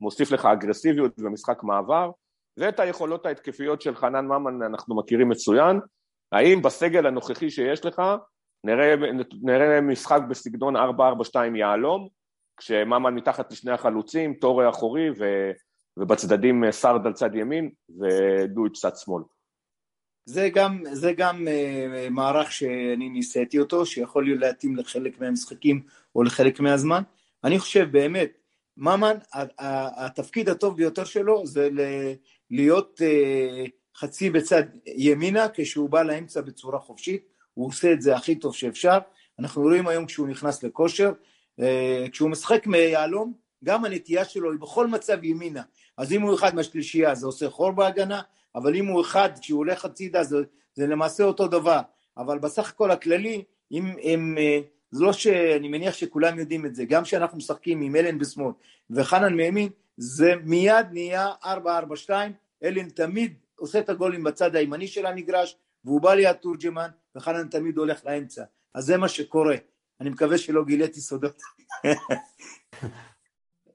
S4: מוסיף לך אגרסיביות במשחק מעבר, ואת היכולות ההתקפיות של חנן ממן אנחנו מכירים מצוין. האם בסגל הנוכחי שיש לך נראה, נראה משחק בסגנון 4-4-2 יהלום, כשממן מתחת לשני החלוצים, טורה אחורי ו, ובצדדים סרד על צד ימין ודויץ' צד שמאל.
S6: זה גם, זה גם uh, מערך שאני ניסיתי אותו, שיכול להיות להתאים לחלק מהמשחקים או לחלק מהזמן. אני חושב באמת, ממן, התפקיד הטוב ביותר שלו זה להיות uh, חצי בצד ימינה, כשהוא בא לאמצע בצורה חופשית, הוא עושה את זה הכי טוב שאפשר. אנחנו רואים היום כשהוא נכנס לכושר, uh, כשהוא משחק מיהלום, גם הנטייה שלו היא בכל מצב ימינה. אז אם הוא אחד מהשלישייה זה עושה חור בהגנה, אבל אם הוא אחד, כשהוא הולך הצידה זה, זה למעשה אותו דבר, אבל בסך הכל הכללי, אם הם, אה, זה לא שאני מניח שכולם יודעים את זה, גם כשאנחנו משחקים עם אלן בשמאל וחנן מימין, זה מיד נהיה 4-4-2, אלן תמיד עושה את הגולים בצד הימני של המגרש, והוא בא ליד תורג'מן, וחנן תמיד הולך לאמצע. אז זה מה שקורה. אני מקווה שלא גיליתי סודות.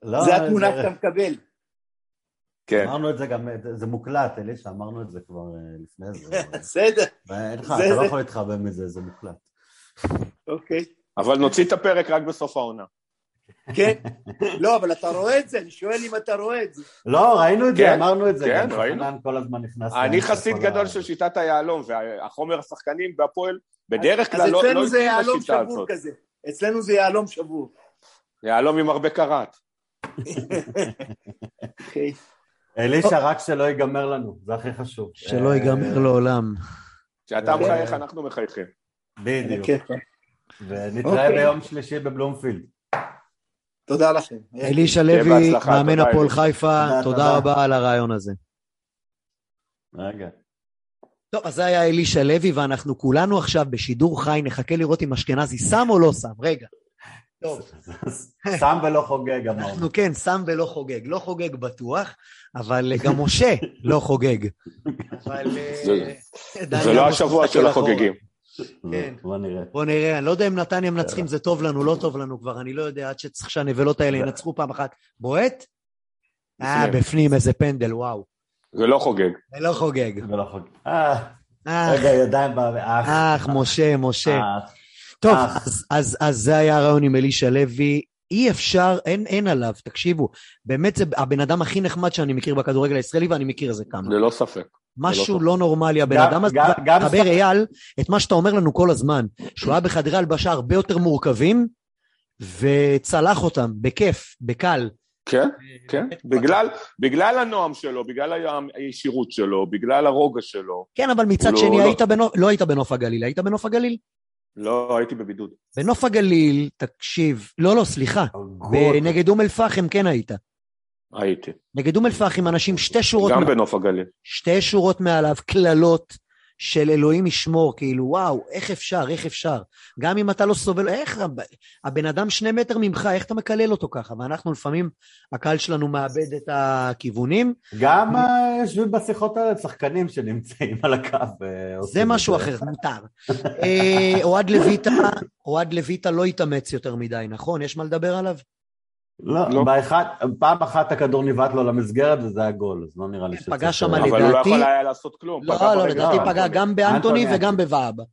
S6: לא, זה התמונה שאתה מקבל.
S5: כן. אמרנו את זה גם, זה מוקלט, אלישע, אמרנו את זה כבר אה, לפני זה. (laughs)
S6: בסדר.
S5: אין לך, אתה לא יכול להתחבא מזה, זה מוקלט.
S6: אוקיי.
S4: אבל נוציא את הפרק רק בסוף העונה.
S6: כן? לא, אבל אתה רואה את זה, אני שואל אם אתה רואה את זה.
S5: לא, ראינו את זה, כן, אמרנו את זה.
S4: כן, ראינו.
S5: כל הזמן נכנס...
S4: אני חסיד גדול של שיטת היהלום, והחומר השחקנים בהפועל בדרך כלל לא
S6: התאים לשיטה הזאת. אצלנו זה יהלום שבור.
S4: יהלום עם הרבה קראט.
S5: אוקיי. אלישע, רק שלא ייגמר לנו, זה הכי חשוב.
S3: שלא ייגמר אה, לעולם.
S4: כשאתה מחייך, אנחנו מחייכים.
S5: בדיוק. ונתראה אוקיי. ביום שלישי בבלומפילד.
S6: תודה לכם.
S3: אלישע לוי, מאמן הפועל חיפה, תודה רבה על הרעיון הזה.
S5: רגע.
S3: טוב, אז זה היה אלישע לוי, ואנחנו כולנו עכשיו בשידור חי, נחכה לראות אם אשכנזי שם או לא שם. רגע.
S5: טוב. (laughs) שם ולא חוגג, אמרנו.
S3: אנחנו כן, שם ולא חוגג. לא חוגג בטוח, אבל גם משה לא חוגג. (laughs)
S4: אבל... אה, זה לא השבוע של החוגגים.
S3: כן. בוא נראה. בוא נראה, אני לא יודע אם נתניה מנצחים זה טוב לנו, לא טוב לנו כבר, אני לא יודע, עד שצריך שהנבלות האלה ינצחו פעם אחת. בועט? אה, בפנים איזה פנדל, וואו.
S4: זה לא חוגג.
S3: זה לא חוגג.
S5: זה לא חוגג. אה, רגע, ידיים באח.
S3: אח, משה, משה. טוב, אז, אז, אז זה היה הרעיון עם אלישע לוי. אי אפשר, אין, אין עליו, תקשיבו. באמת זה הבן אדם הכי נחמד שאני מכיר בכדורגל הישראלי, ואני מכיר איזה כמה.
S4: ללא ספק.
S3: משהו לא נורמלי, הבן אדם הזה, דבר אייל, את מה שאתה אומר לנו כל הזמן, שהוא היה בחדרי הלבשה הרבה יותר מורכבים, וצלח אותם, בכיף, בקל.
S4: כן, כן, בגלל, בגלל הנועם שלו, בגלל הישירות שלו, בגלל הרוגע שלו.
S3: כן, אבל מצד שני, לא, היית לא... בנוף, לא היית בנוף הגליל, היית בנוף הגליל?
S4: לא, הייתי בבידוד.
S3: בנוף הגליל, תקשיב, לא, לא, סליחה, נגד אום אל-פחם כן היית.
S4: הייתי.
S3: נגד אום אל-פחם אנשים שתי שורות...
S4: גם בנוף הגליל.
S3: שתי שורות מעליו, קללות. של אלוהים ישמור, כאילו, וואו, איך אפשר, איך אפשר? גם אם אתה לא סובל, איך, הבן אדם שני מטר ממך, איך אתה מקלל אותו ככה? ואנחנו לפעמים, הקהל שלנו מאבד את הכיוונים.
S5: גם יושבים בשיחות האלה שחקנים שנמצאים על הקו.
S3: אה, זה משהו אחר, מותר. אה, אוהד לויטה, אוהד לויטה לא התאמץ יותר מדי, נכון? יש מה לדבר עליו?
S5: לא, לא. באחד, פעם אחת הכדור ניווט לו למסגרת וזה היה גול, אז לא נראה לי
S3: שצריך... פגע שם לדעתי...
S4: אבל הוא לא יכול היה לעשות כלום.
S3: לא, לא, לדעתי פגע גם באנטוני וגם בוואבה.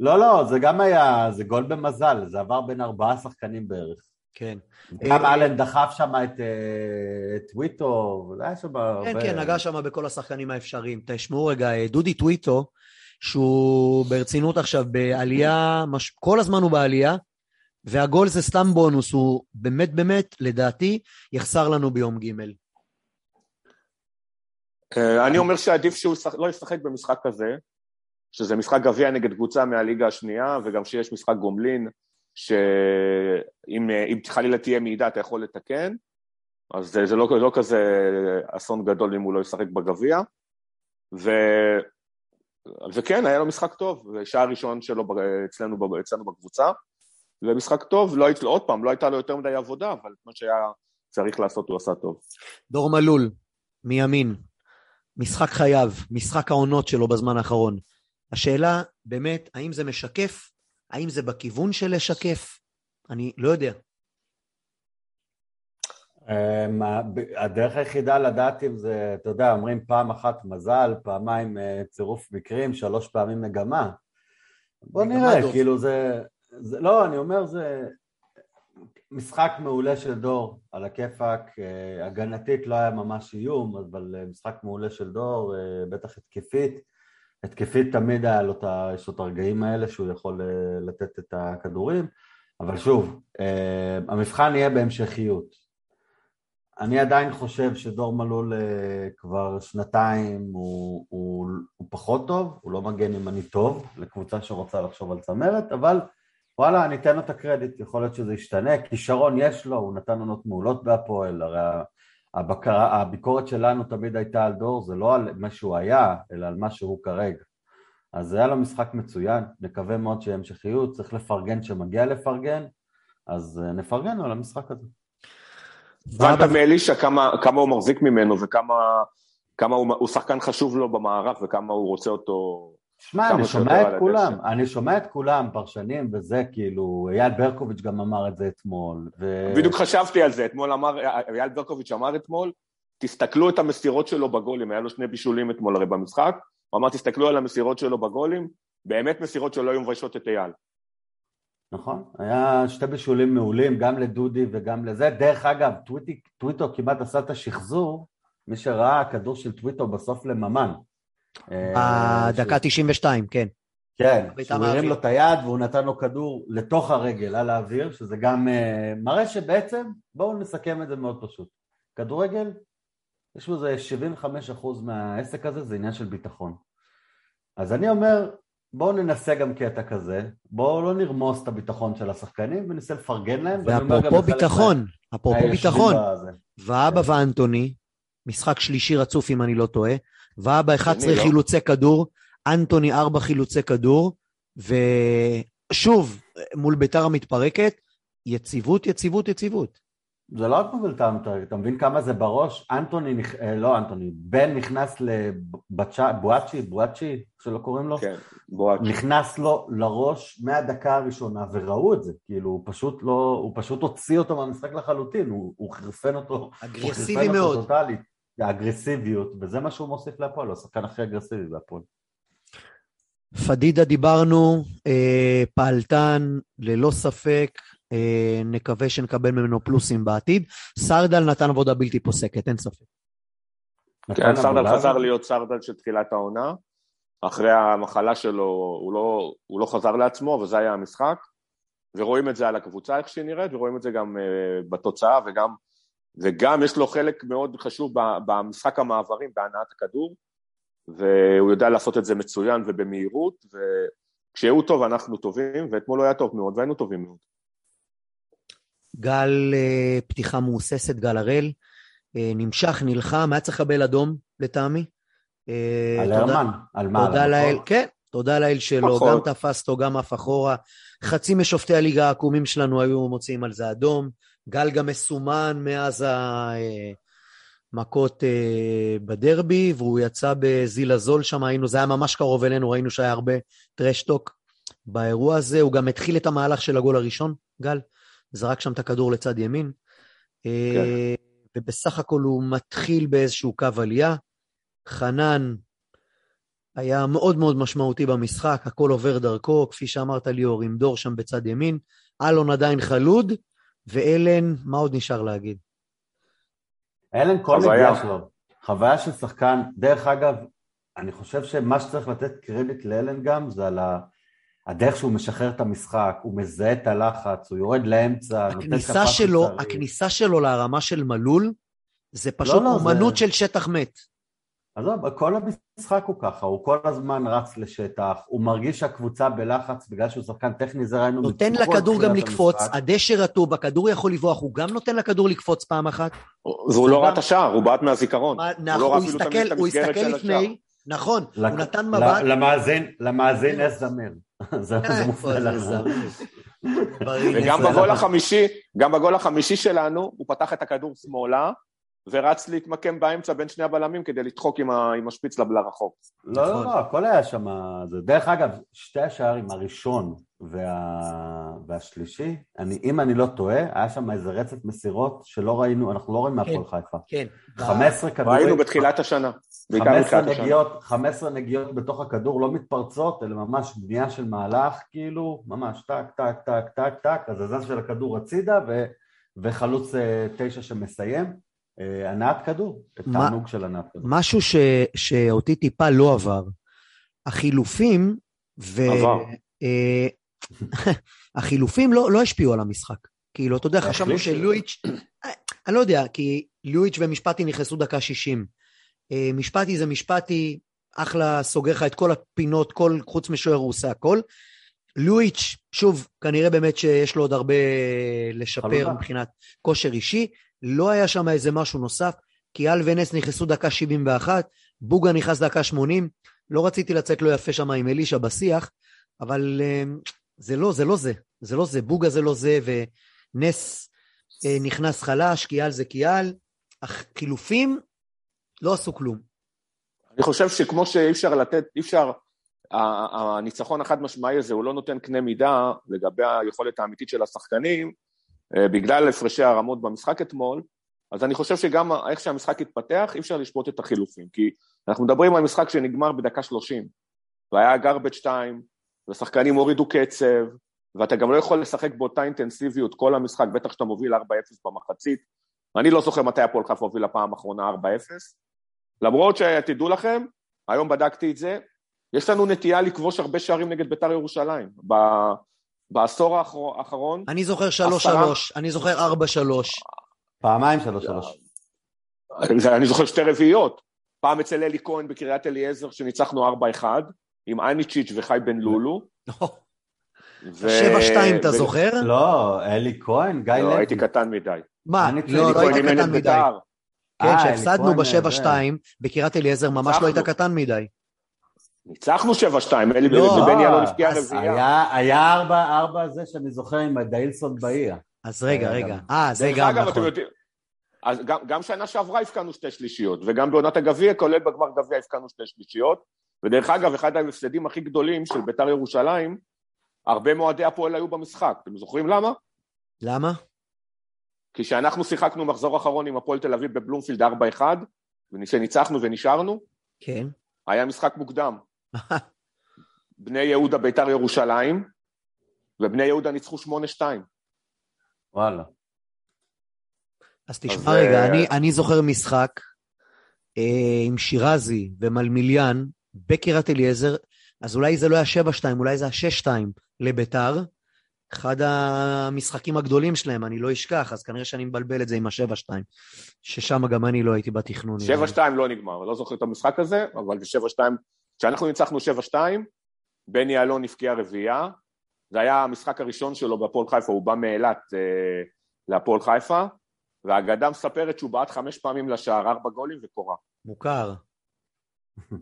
S5: לא, לא, זה גם היה, זה גול במזל, זה עבר בין ארבעה שחקנים בערך.
S3: כן.
S5: גם
S3: אה,
S5: אלן דחף שם את אה, את טוויטו, היה שם.
S3: כן, כן, נגע שם בכל השחקנים האפשריים. תשמעו רגע, אה, דודי טוויטו, שהוא ברצינות עכשיו בעלייה. כל הזמן הוא בעלייה, והגול זה סתם בונוס, הוא באמת באמת, לדעתי, יחסר לנו ביום ג'.
S4: אה, אני אומר שעדיף שהוא לא ישחק במשחק כזה, שזה משחק גביע נגד קבוצה מהליגה השנייה, וגם שיש משחק גומלין, שאם אה, חלילה תהיה מעידה אתה יכול לתקן, אז זה, זה לא, לא כזה אסון גדול אם הוא לא ישחק בגביע. ו... וכן, היה לו משחק טוב, שער ראשון שלו אצלנו, אצלנו בקבוצה, ומשחק טוב, לא, היית- עוד פעם, לא הייתה לו יותר מדי עבודה, אבל מה שהיה צריך לעשות הוא עשה טוב.
S3: דור מלול, מימין, משחק חייו, משחק העונות שלו בזמן האחרון. השאלה, באמת, האם זה משקף? האם זה בכיוון של לשקף? אני לא יודע.
S5: אמ, הדרך היחידה לדעת אם זה, אתה יודע, אומרים פעם אחת מזל, פעמיים אה, צירוף מקרים, שלוש פעמים מגמה. בוא נראה,
S3: דוב.
S5: כאילו זה, זה... לא, אני אומר, זה משחק מעולה של דור, על הכיפאק. אה, הגנתית לא היה ממש איום, אבל אה, משחק מעולה של דור, אה, בטח התקפית. התקפית תמיד היה לו את ה... יש לו את הרגעים האלה שהוא יכול לתת את הכדורים, אבל שוב, המבחן יהיה בהמשכיות. אני עדיין חושב שדור מלול כבר שנתיים הוא, הוא, הוא פחות טוב, הוא לא מגן ימני טוב לקבוצה שרוצה לחשוב על צמרת, אבל וואלה, אני אתן לו את הקרדיט, יכול להיות שזה ישתנה, כישרון יש לו, הוא נתן עונות מעולות בהפועל, הרי הבקרה, הביקורת שלנו תמיד הייתה על דור, זה לא על מה שהוא היה, אלא על מה שהוא כרגע. אז היה לו משחק מצוין, נקווה מאוד שיהיה המשכיות, צריך לפרגן שמגיע לפרגן, אז אה, נפרגן על המשחק הזה.
S4: הבנת מאלישע כמה, כמה הוא מחזיק ממנו וכמה כמה הוא, הוא שחקן חשוב לו במערך וכמה הוא רוצה אותו...
S5: שמע, אני שומע את כולם,
S4: הדשא.
S5: אני שומע את כולם, פרשנים וזה, כאילו, אייל ברקוביץ' גם אמר את זה אתמול. ו...
S4: בדיוק חשבתי על זה, אתמול אמר, אייל ברקוביץ' אמר אתמול, תסתכלו את המסירות שלו בגולים, היה לו שני בישולים אתמול הרי במשחק, הוא אמר תסתכלו על המסירות שלו בגולים, באמת מסירות שלא היו מביישות את אייל.
S5: נכון, היה שתי בישולים מעולים, גם לדודי וגם לזה. דרך אגב, טוויטי, טוויטו כמעט עשה את השחזור, מי שראה, הכדור של טוויטו בסוף לממן. אה,
S3: בדקה 92, כן.
S5: כן, שהוא הרים. לו את היד והוא נתן לו כדור לתוך הרגל, על האוויר, שזה גם אה, מראה שבעצם, בואו נסכם את זה מאוד פשוט. כדורגל, יש בזה 75% מהעסק הזה, זה עניין של ביטחון. אז אני אומר, בואו ננסה גם קטע כזה, בואו לא נרמוס את הביטחון של השחקנים וננסה לפרגן להם.
S3: ואפרופו ביטחון, אפרופו ביטחון. ואבא ואנטוני, משחק שלישי רצוף אם אני לא טועה, ואבא 11
S4: לא.
S3: חילוצי כדור, אנטוני 4 חילוצי כדור, ושוב, מול ביתר המתפרקת, יציבות, יציבות, יציבות.
S5: זה לא רק מבלטה מתרגת, אתה מבין כמה זה בראש? אנטוני, אה, לא אנטוני, בן נכנס לבואצ'י, בואצ'י, שלא קוראים לו?
S4: כן, בועט.
S5: נכנס לו לראש מהדקה הראשונה, וראו את זה, כאילו, הוא פשוט לא, הוא פשוט הוציא אותו מהמשחק לחלוטין, הוא, הוא חרפן אותו, הוא
S3: אגרסיבי מאוד.
S5: טוטאלית, האגרסיביות, וזה מה שהוא מוסיף להפועל, הוא השחקן הכי אגרסיבי בהפועל.
S3: פדידה דיברנו, אה, פעלתן, ללא ספק, אה, נקווה שנקבל ממנו פלוסים בעתיד. סרדל נתן עבודה בלתי פוסקת, אין ספק.
S4: כן, סרדל חזר להיות סרדל של תחילת העונה, אחרי המחלה שלו הוא לא, הוא לא חזר לעצמו, וזה היה המשחק, ורואים את זה על הקבוצה איך שהיא נראית, ורואים את זה גם uh, בתוצאה, וגם, וגם יש לו חלק מאוד חשוב במשחק המעברים, בהנעת הכדור, והוא יודע לעשות את זה מצוין ובמהירות, וכשהוא טוב אנחנו טובים, ואתמול הוא היה טוב מאוד, והיינו טובים מאוד.
S3: גל אה, פתיחה מהוססת, גל הראל, אה, נמשך, נלחם, היה צריך לקבל אדום לטעמי. אה,
S5: על
S3: תודה-
S5: הרמן, על מה?
S3: תודה
S5: על
S3: לאל? כן, תודה לאל שלא,
S4: פחות.
S3: גם תפס אותו, גם עף אחורה. חצי משופטי הליגה העקומים שלנו היו מוציאים על זה אדום. גל גם מסומן מאז המכות אה, בדרבי, והוא יצא בזיל הזול שם, היינו, זה היה ממש קרוב אלינו, ראינו שהיה הרבה טרשטוק באירוע הזה. הוא גם התחיל את המהלך של הגול הראשון, גל, זרק שם את הכדור לצד ימין. אה, ובסך הכל הוא מתחיל באיזשהו קו עלייה. חנן היה מאוד מאוד משמעותי במשחק, הכל עובר דרכו, כפי שאמרת ליאור, עם דור שם בצד ימין. אלון עדיין חלוד, ואלן, מה עוד נשאר להגיד?
S5: אלן כל. נגיעה שלו, חוויה של שחקן, דרך אגב, אני חושב שמה שצריך לתת קרדיט לאלן גם זה על ה... הדרך שהוא משחרר את המשחק, הוא מזהה את הלחץ, הוא יורד לאמצע, נותן
S3: הכניסה
S5: כפה
S3: שלו. הכניסה שלו לרמה של מלול, זה פשוט
S5: לא, לא,
S3: אומנות
S5: זה-
S3: של שטח מת.
S5: עזוב, כל המשחק הוא ככה, הוא כל הזמן רץ לשטח, הוא מרגיש שהקבוצה בלחץ בגלל שהוא שחקן טכני, זה ראינו
S3: נותן לכדור גם לקפוץ,
S5: המשחק.
S3: הדשא רטוב, הכדור יכול לברוח, הוא גם נותן לכדור לקפוץ פעם אחת.
S4: והוא לא ראה את השער, הוא בעט מהזיכרון. הוא
S3: נכון,
S4: לא
S3: הוא הסתכל, הוא הסתכל. לפני, נכון,
S5: לק-
S3: הוא נתן מבט.
S5: למאזין, למאזין נס זמיר. (laughs) זה זה מופנה? (laughs)
S3: בריא,
S4: וגם בגול. החמישי, גם בגול החמישי שלנו, הוא פתח את הכדור שמאלה, ורץ להתמקם באמצע בין שני הבלמים כדי לדחוק עם ה- עם השפיץ לב- לרחוק.
S5: לא,
S3: נכון.
S5: לא, לא, הכל היה שם. זה- דרך אגב, שתי השערים, הראשון וה... והשלישי, אני, אם אני לא טועה, היה שם איזה רצף מסירות שלא ראינו, אנחנו לא רואים מהפועל חיפה.
S3: כן.
S5: 15 כדורים,
S4: ראינו בתחילת השנה. בעיקר
S5: 15
S4: בתחילת השנה.
S5: נגיעות, 15 נגיעות בתוך הכדור, לא מתפרצות, אלא ממש בנייה של מהלך, כאילו, ממש טק, טק, טק, טק, טק, הזזה של הכדור הצידה, ו... וחלוץ אה, תשע שמסיים. אה, הנעת כדור, תענוג של הנעת כדור.
S3: משהו ש, שאותי טיפה לא עבר. החילופים, ו...
S4: עבר.
S3: אה, (laughs) החילופים לא, לא השפיעו על המשחק. כאילו, אתה יודע, חשבנו. שלואיץ', אה, אני לא יודע, כי לואיץ' ומשפטי נכנסו דקה 60. אה, משפטי זה משפטי, אחלה, סוגר לך את כל הפינות, כל, חוץ משוער הוא עושה הכל. לואיץ', שוב, כנראה באמת שיש לו עוד הרבה לשפר
S5: חלודה.
S3: מבחינת כושר אישי. לא היה שם איזה משהו נוסף, כי אל ונס נכנסו דקה 71, בוגה נכנס דקה 80. לא רציתי לצאת לא יפה שם עם אלישע בשיח, אבל אה, זה לא, זה לא זה. זה לא זה, בוגה זה לא זה, ונס אה, נכנס חלש, קיאל זה קיאל. החילופים לא עשו כלום.
S4: אני חושב שכמו שאי אפשר לתת, אי אפשר, הניצחון החד משמעי הזה הוא לא נותן קנה מידה לגבי היכולת האמיתית של השחקנים, בגלל הפרשי הרמות במשחק אתמול, אז אני חושב שגם איך שהמשחק התפתח, אי אפשר לשפוט את החילופים, כי אנחנו מדברים על משחק שנגמר בדקה שלושים, והיה גרבג' 2, ושחקנים הורידו קצב, ואתה גם לא יכול לשחק באותה אינטנסיביות כל המשחק, בטח כשאתה מוביל 4-0 במחצית. אני לא זוכר מתי הפועל חיפה הוביל לפעם האחרונה 4-0, למרות שתדעו לכם, היום בדקתי את זה, יש לנו נטייה לכבוש הרבה שערים נגד בית"ר ירושלים. בעשור האחר- האחרון,
S3: אני זוכר 3-3,
S4: עשרה.
S3: אני זוכר 4-3.
S5: פעמיים שלוש שלוש.
S4: זה- אני זוכר שתי רביעיות. פעם אצל אלי כהן בקריית אליעזר שניצחנו 4-1, עם אניצ'יץ' וחי בן לולו. ו-
S3: 7-2 אתה
S4: ו-
S3: זוכר?
S5: לא, אלי כהן, גיא
S4: לא,
S5: לוי.
S4: הייתי קטן מדי.
S3: מה? לא, לא
S4: כהן
S3: היית
S4: אימן את
S3: קטן מדי.
S4: בית"ר.
S3: כן,
S5: אה,
S3: כשהפסדנו
S5: כהן,
S3: ב-7-2 בקריית אליעזר, ממש לא. היית קטן מדי.
S4: ניצחנו 7-2, אלי
S3: לא,
S4: ובני
S5: אה,
S4: אלון הבקיע
S3: אז
S4: רביעייה.
S5: היה, ארבע, ארבע זה שאני זוכר עם דאילסון באיה.
S3: אז רגע,
S5: היה
S3: רגע. אה, זה גם נכון.
S4: אז גם, גם שנה שעברה הבקענו שתי שלישיות, וגם בעונת הגביע, כולל בגמר גביע, הבקענו שתי שלישיות. ודרך אגב, אחד ההפסדים הכי גדולים של בית"ר ירושלים, הרבה מאוהדי הפועל היו במשחק. אתם זוכרים למה?
S3: למה?
S4: כי כשאנחנו שיחקנו מחזור אחרון עם הפועל תל אביב בבלומפילד 4-1, וכשניצחנו ונשארנו,
S3: כן.
S4: היה משחק מוקדם. בני יהודה בית"ר ירושלים, ובני יהודה ניצחו 8-2.
S5: וואלה.
S3: אז תשמע
S4: אז,
S3: רגע,
S4: אה,
S3: אני, אני זוכר משחק אה, עם שירזי ומלמיליאן בקריית אליעזר, אז אולי זה לא היה 7-2, אולי זה היה 6-2 לביתר. אחד המשחקים הגדולים שלהם, אני לא אשכח, אז כנראה שאני מבלבל את זה עם ה-7-2, ששם גם אני לא הייתי בתכנון. נראה לי.
S4: 7-2 לא נגמר, לא זוכר את המשחק הזה, אבל ב-7-2, כשאנחנו ניצחנו 7-2, בני אלון הבקיע רביעייה, זה היה המשחק הראשון שלו בהפועל חיפה, הוא בא מאילת אה, להפועל חיפה, והאגדה מספרת שהוא בעט חמש פעמים לשער, ארבע גולים וקורה.
S3: מוכר. (laughs)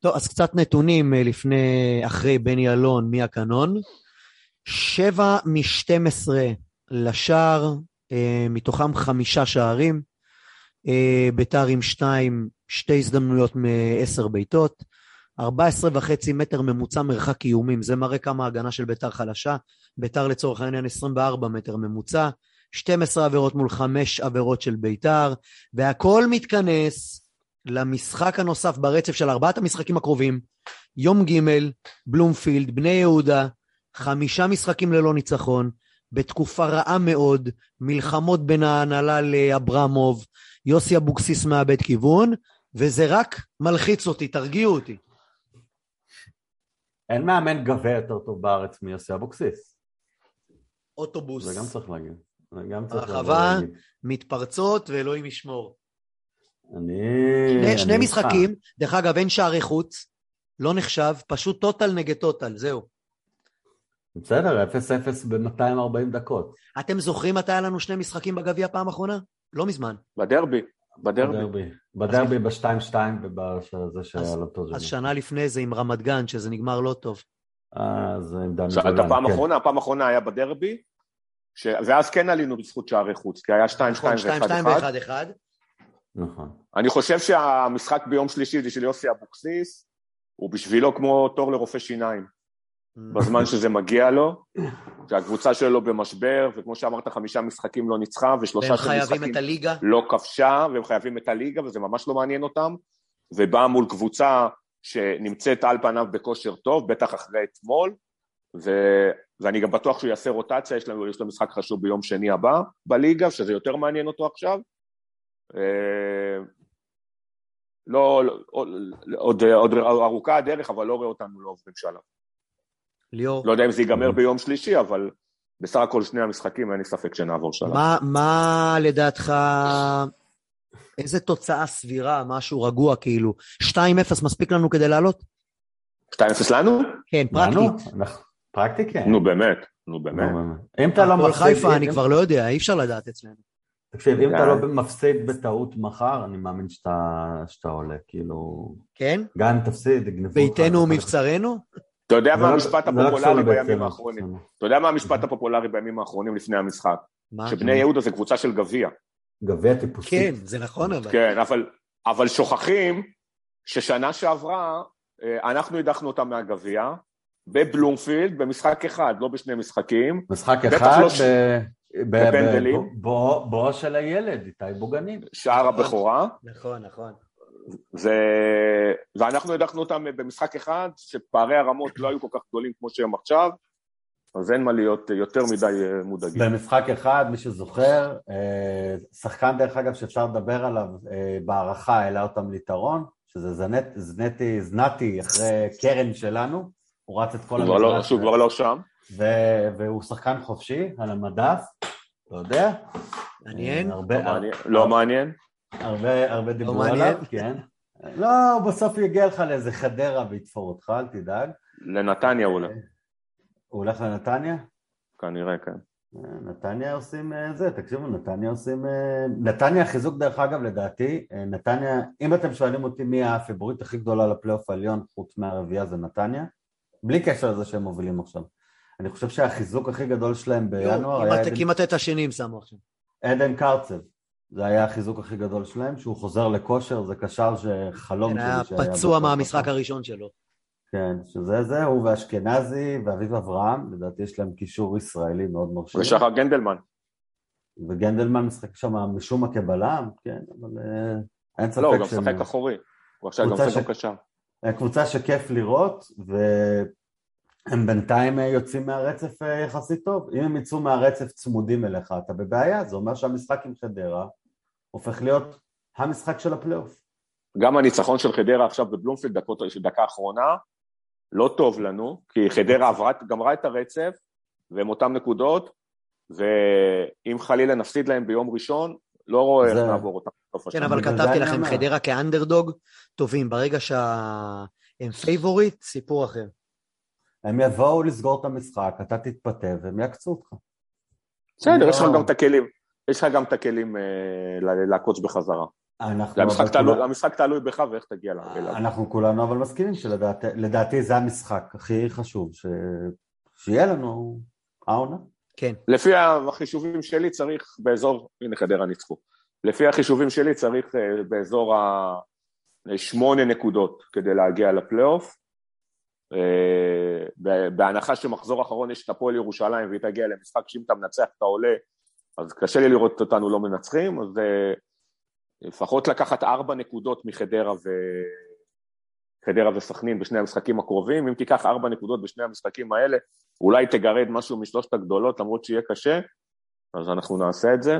S3: טוב, אז קצת נתונים אה, לפני, אחרי בני אלון מהקנון. שבע מ-12 לשער, אה, מתוכם חמישה שערים. אה, ביתר עם שתיים, שתי הזדמנויות מעשר בעיטות. 14 וחצי מטר ממוצע מרחק איומים, זה מראה כמה ההגנה של ביתר חלשה. ביתר לצורך העניין 24 מטר ממוצע, 12 עבירות מול 5 עבירות של ביתר, והכל מתכנס למשחק הנוסף ברצף של ארבעת המשחקים הקרובים, יום ג', בלומפילד, בני יהודה, חמישה משחקים ללא ניצחון, בתקופה רעה מאוד, מלחמות בין ההנהלה לאברמוב, יוסי אבוקסיס מאבד כיוון, וזה רק מלחיץ אותי, תרגיעו אותי.
S5: אין מאמן גבה יותר טוב בארץ מיוסי אבוקסיס.
S3: אוטובוס.
S5: זה גם צריך להגיד. זה גם צריך
S3: הרחבה,
S5: להגיד.
S3: מתפרצות, ואלוהים ישמור.
S5: אני...
S3: שני, שני
S5: אני
S3: משחקים,
S5: איתך.
S3: דרך אגב, אין שערי חוץ, לא נחשב, פשוט טוטל נגד טוטל, זהו.
S5: בסדר, 0-0 ב-240 דקות.
S3: אתם זוכרים מתי היה לנו שני משחקים בגביע פעם אחרונה? לא מזמן.
S4: בדרבי, בדרבי.
S5: בדרבי. בדרבי ב-2-2 ובזה שהיה לו טוב.
S3: אז שנה לפני זה עם רמת גן, שזה נגמר לא טוב.
S5: אז עם דני
S4: עכשיו,
S5: גולן,
S4: את הפעם
S5: כן.
S4: האחרונה, הפעם האחרונה היה בדרבי. ואז כן עלינו בזכות שערי חוץ, כי היה 2-2
S3: נכון, 2-2
S4: ו-1-1.
S3: ו-1-1.
S5: נכון.
S4: אני חושב שהמשחק ביום שלישי זה של יוסי אבוקסיס, הוא בשבילו כמו תור לרופא שיניים. בזמן שזה מגיע לו, (laughs) שהקבוצה שלו במשבר, וכמו שאמרת, חמישה משחקים לא ניצחה, ושלושה של משחקים. לא כבשה, והם חייבים את הליגה, וזה ממש לא מעניין אותם, ובאה מול קבוצה שנמצאת על פניו בכושר טוב, בטח אחרי אתמול, ו... ואני גם בטוח שהוא יעשה רוטציה, יש לו, יש לו משחק חשוב ביום שני הבא בליגה, שזה יותר מעניין אותו עכשיו. אה, לא, לא עוד, עוד ארוכה הדרך, אבל לא רואה אותנו לא עוברים שלב.
S3: ליאור,
S4: לא יודע אם זה ייגמר ביום שלישי, אבל בסך הכל שני המשחקים, אין לי ספק שנעבור שלב.
S3: מה, מה לדעתך, איזה תוצאה סבירה, משהו רגוע כאילו? 2-0 מספיק לנו כדי לעלות?
S4: 2-0 לנו?
S3: כן? פרקטית.
S5: אנחנו- פרקטי כן.
S4: נו באמת, נו באמת.
S5: אם אתה לא
S3: הפועל
S5: מפסיד...
S3: חיפה,
S5: אם-
S3: אני כבר לא יודע, אי אפשר לדעת אצלנו.
S5: תקשיב, אם אתה
S4: די.
S5: לא מפסיד בטעות מחר, אני מאמין שאתה עולה. כאילו...
S3: כן?
S5: גם אם תפסיד, יגנבו אותך.
S3: ביתנו ומבצרנו?
S4: אתה יודע מה המשפט הפופולרי בימים האחרונים? אתה יודע מה המשפט הפופולרי בימים האחרונים לפני המשחק? שבני יהודה זה קבוצה של גביע.
S5: גביע טיפוסי.
S3: כן, זה נכון אבל.
S4: כן, אבל, אבל שוכחים ששנה שעברה אה, אנחנו הדחנו אותם מהגביע בבלומפילד במשחק אחד, לא בשני משחקים.
S5: משחק אחד
S4: לא ש- בפנדלים.
S5: בואו של הילד, איתי בוגנים.
S4: שער הבכורה,
S3: נכון, נכון.
S4: ו... ואנחנו הדחנו אותם במשחק אחד, שפערי הרמות לא היו כל כך גדולים כמו שהם עכשיו, אז אין מה להיות יותר מדי אה, מודאגים.
S5: במשחק אחד, מי שזוכר, אה, שחקן דרך אגב שאפשר לדבר עליו אה, בהערכה העלה אותם ליתרון, שזה זנט, זנטי, זנתי אחרי קרן שלנו, הוא רץ את כל
S4: הוא כבר לא- שהוא כבר לא שם.
S5: ו- והוא שחקן חופשי על המדף, אתה יודע?
S3: מעניין.
S5: הרבה,
S4: לא מעניין. לא מעניין.
S5: הרבה, הרבה דיברו
S3: מעניין.
S5: עליו, כן. לא, בסוף יגיע לך לאיזה חדרה ויתפור אותך, אל תדאג.
S4: לנתניה אולי,
S5: הוא הולך לנתניה?
S4: כנראה, כן.
S5: נתניה עושים אה, זה, תקשיבו, נתניה עושים... אה, נתניה חיזוק דרך אגב לדעתי, אה, נתניה, אם אתם שואלים אותי מי הפיבוריט הכי גדולה לפלייאוף העליון חוץ מהרביעייה זה נתניה, בלי קשר לזה שהם מובילים עכשיו. אני חושב שהחיזוק הכי גדול שלהם בינואר היה
S3: כמעט- את השני שמו עכשיו.
S5: עדן קרצב. זה היה החיזוק הכי גדול שלהם, שהוא חוזר לכושר, זה קשר שחלום
S3: כן,
S5: שלי
S3: היה
S5: שהיה
S3: פצוע
S5: בפלייאוף
S3: מהמשחק. הראשון שלו.
S5: כן, שזה זה, הוא ואשכנזי ואביב אברהם, לדעתי יש להם קישור ישראלי מאוד מרשים.
S4: ושחר גנדלמן.
S5: וגנדלמן משחק שם משום מה כבלם, כן, אבל אה, אין ספק
S4: לא, הוא גם משחק אחורי. הוא עכשיו גם משחק קשר.
S5: אה, קבוצה שכיף לראות, והם בינתיים אה, יוצאים מהרצף יחסית טוב. אם הם יצאו מהרצף צמודים אליך, אתה בבעיה, זה אומר שהמשחק עם חדרה הופך להיות המשחק של הפלייאוף.
S4: גם הניצחון של חדרה עכשיו בבלומפילד, דקות, דקה אחרונה, לא טוב לנו, כי חדרה עברה, גמרה את הרצף, והם אותם נקודות, ואם חלילה נפסיד להם ביום ראשון, לא רואה איך
S5: זה-
S4: נעבור אותם
S3: כן. אבל כתבתי לכם,
S5: אומר.
S3: חדרה כאנדרדוג, טובים. ברגע שהם פייבוריט, סיפור אחר.
S5: הם יבואו לסגור את המשחק, אתה תתפתה והם יעקצו אותך.
S4: בסדר, יש לך
S5: לא-
S4: גם את הכלים, יש לך גם את הכלים אה, לעקוץ בחזרה. המשחק תלוי-
S5: כולנו-
S4: המשחק תלוי בך ואיך תגיע אליו.
S5: אנחנו כולנו אבל מסכימים שלדעתי זה המשחק הכי חשוב, ש... שיהיה לנו העונה.
S3: כן.
S4: לפי החישובים שלי צריך באזור, הנה חדרה ניצחו, לפי החישובים שלי צריך אה, באזור השמונה נקודות כדי להגיע לפלייאוף, אה, בהנחה שמחזור אחרון יש את הפועל ירושלים והיא תגיע למשחק שאם אתה מנצח אתה עולה, אז קשה לי לראות אותנו לא מנצחים, אז אה, לפחות לקחת ארבע נקודות מחדרה ו... חדרה וסכנין בשני המשחקים הקרובים, אם תיקח ארבע נקודות בשני המשחקים האלה, אולי תגרד משהו משלושת הגדולות, למרות שיהיה קשה, אז אנחנו נעשה את זה.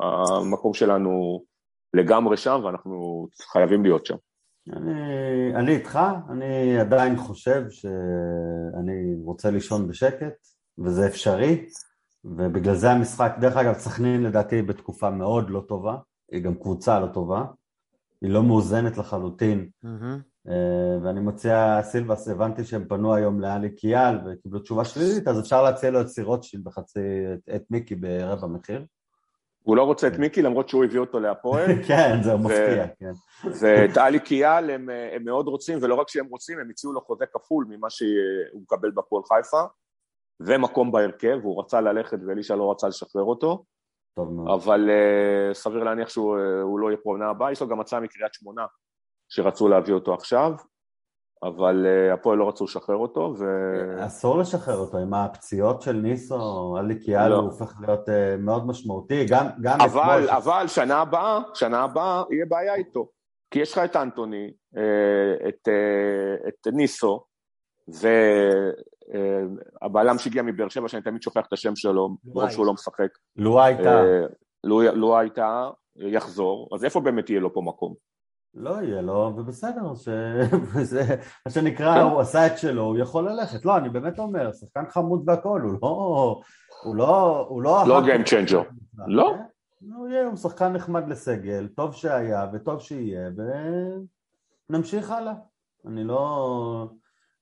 S4: המקום שלנו לגמרי שם, ואנחנו חייבים להיות שם.
S5: אני, אני איתך, אני עדיין חושב שאני רוצה לישון בשקט, וזה אפשרי, ובגלל זה המשחק, דרך אגב, סכנין לדעתי בתקופה מאוד לא טובה, היא גם קבוצה לא טובה, היא לא מאוזנת לחלוטין. אה, ואני מציע, סילבס, הבנתי שהם פנו היום לאלי קיאל וקיבלו תשובה שלילית, אז אפשר להציע לו את סירוטשילד בחצי, את, את מיקי ברבע מחיר.
S4: הוא לא רוצה את מיקי, למרות שהוא הביא אותו להפועל. (laughs)
S5: כן, זהו מפתיע, כן.
S4: ואת עלי קיאל הם, הם מאוד רוצים, ולא רק שהם רוצים, הם הציעו לו חוזה כפול ממה שהוא מקבל בפועל חיפה, ומקום בהרכב, הוא רצה ללכת ואלישע לא רצה לשחרר אותו,
S5: טוב מאוד.
S4: אבל uh, סביר להניח שהוא uh, לא יהיה פה עונה הבאה, יש לו גם הצעה מקריית שמונה שרצו להביא אותו עכשיו, אבל uh, הפועל לא רצו לשחרר אותו, ו...
S5: אסור לשחרר אותו, עם הפציעות של ניסו, אלי קיאל
S4: לא.
S5: הופך להיות אה, מאוד משמעותי, גם, גם
S4: אבל,
S5: אתמול-
S4: אבל שנה הבאה, שנה הבאה יהיה בעיה איתו. כי יש לך את אנטוני, את, אה, את ניסו, והבעלם שהגיע מבאר שבע, שאני תמיד שוכח את השם שלו, מרוב שהוא לא משחק.
S5: לו הייתה,
S4: אה, לו לו הייתה, יחזור, אז איפה באמת יהיה לו פה מקום?
S5: לא יהיה לו, ובסדר, ש... (laughs) זה מה שנקרא,
S4: כן.
S5: הוא עשה את שלו, הוא יכול ללכת. לא, אני באמת אומר, שחקן חמוד והכל, הוא לא... הוא לא... הוא לא...
S4: לא
S5: אהב-
S4: game changer. לא.
S5: הוא יהיה, הוא שחקן נחמד לסגל, טוב שהיה וטוב שיהיה, ונמשיך הלאה. אני לא...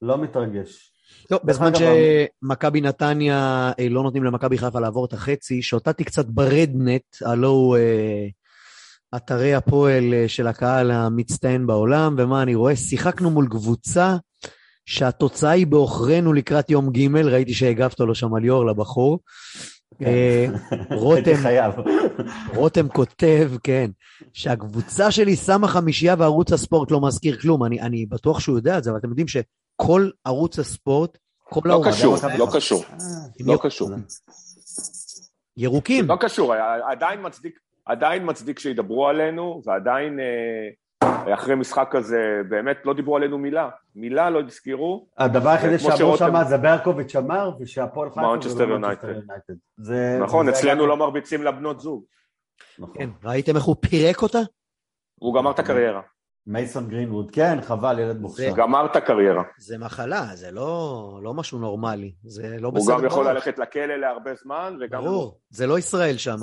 S5: לא מתרגש.
S3: טוב, בזמן שמכבי נתניה אה, לא נותנים למכבי חיפה לעבור את החצי, שוטטתי קצת ברדנט, הלו הוא אה, אתרי הפועל אה, של הקהל המצטיין בעולם, ומה אני רואה? שיחקנו מול קבוצה שהתוצאה היא בעוכרינו לקראת יום ג', ראיתי שהגבת לו שם על ליאור לבחור. אה, (laughs) רותם. (laughs) רותם כותב, כן, שהקבוצה שלי שמה חמישייה וערוץ הספורט לא מזכיר כלום. אני, אני בטוח שהוא יודע את זה, אבל אתם יודעים שכל ערוץ הספורט, כל
S4: לא
S3: האוהדים
S4: קשור, לא קשור, לא. קשור.
S3: ירוקים.
S4: לא קשור, עדיין מצדיק, עדיין מצדיק שידברו עלינו, ועדיין אה, אחרי משחק כזה, באמת לא דיברו עלינו מילה. מילה לא הזכירו.
S5: הדבר היחידי
S4: כמו
S5: שאמרו שם זה ברקוביץ' אמר, ושהפועל חיפה
S4: מנצ'סטר
S5: זה לא
S4: יונייטד. נכון,
S5: זה
S4: אצלנו לא מרביצים לבנות זוג.
S5: נכון.
S3: כן, ראיתם איך הוא פירק אותה?
S4: הוא גמר את הקריירה.
S5: מייסון גרינווד, כן, חבל, ילד מוכשר.
S4: גמר את הקריירה.
S3: זה מחלה, זה לא, לא משהו נורמלי. זה לא
S4: הוא
S3: בסדר.
S4: גם יכול. ללכת לכלא להרבה זמן, וגם...
S3: ברור, זה לא ישראל שם.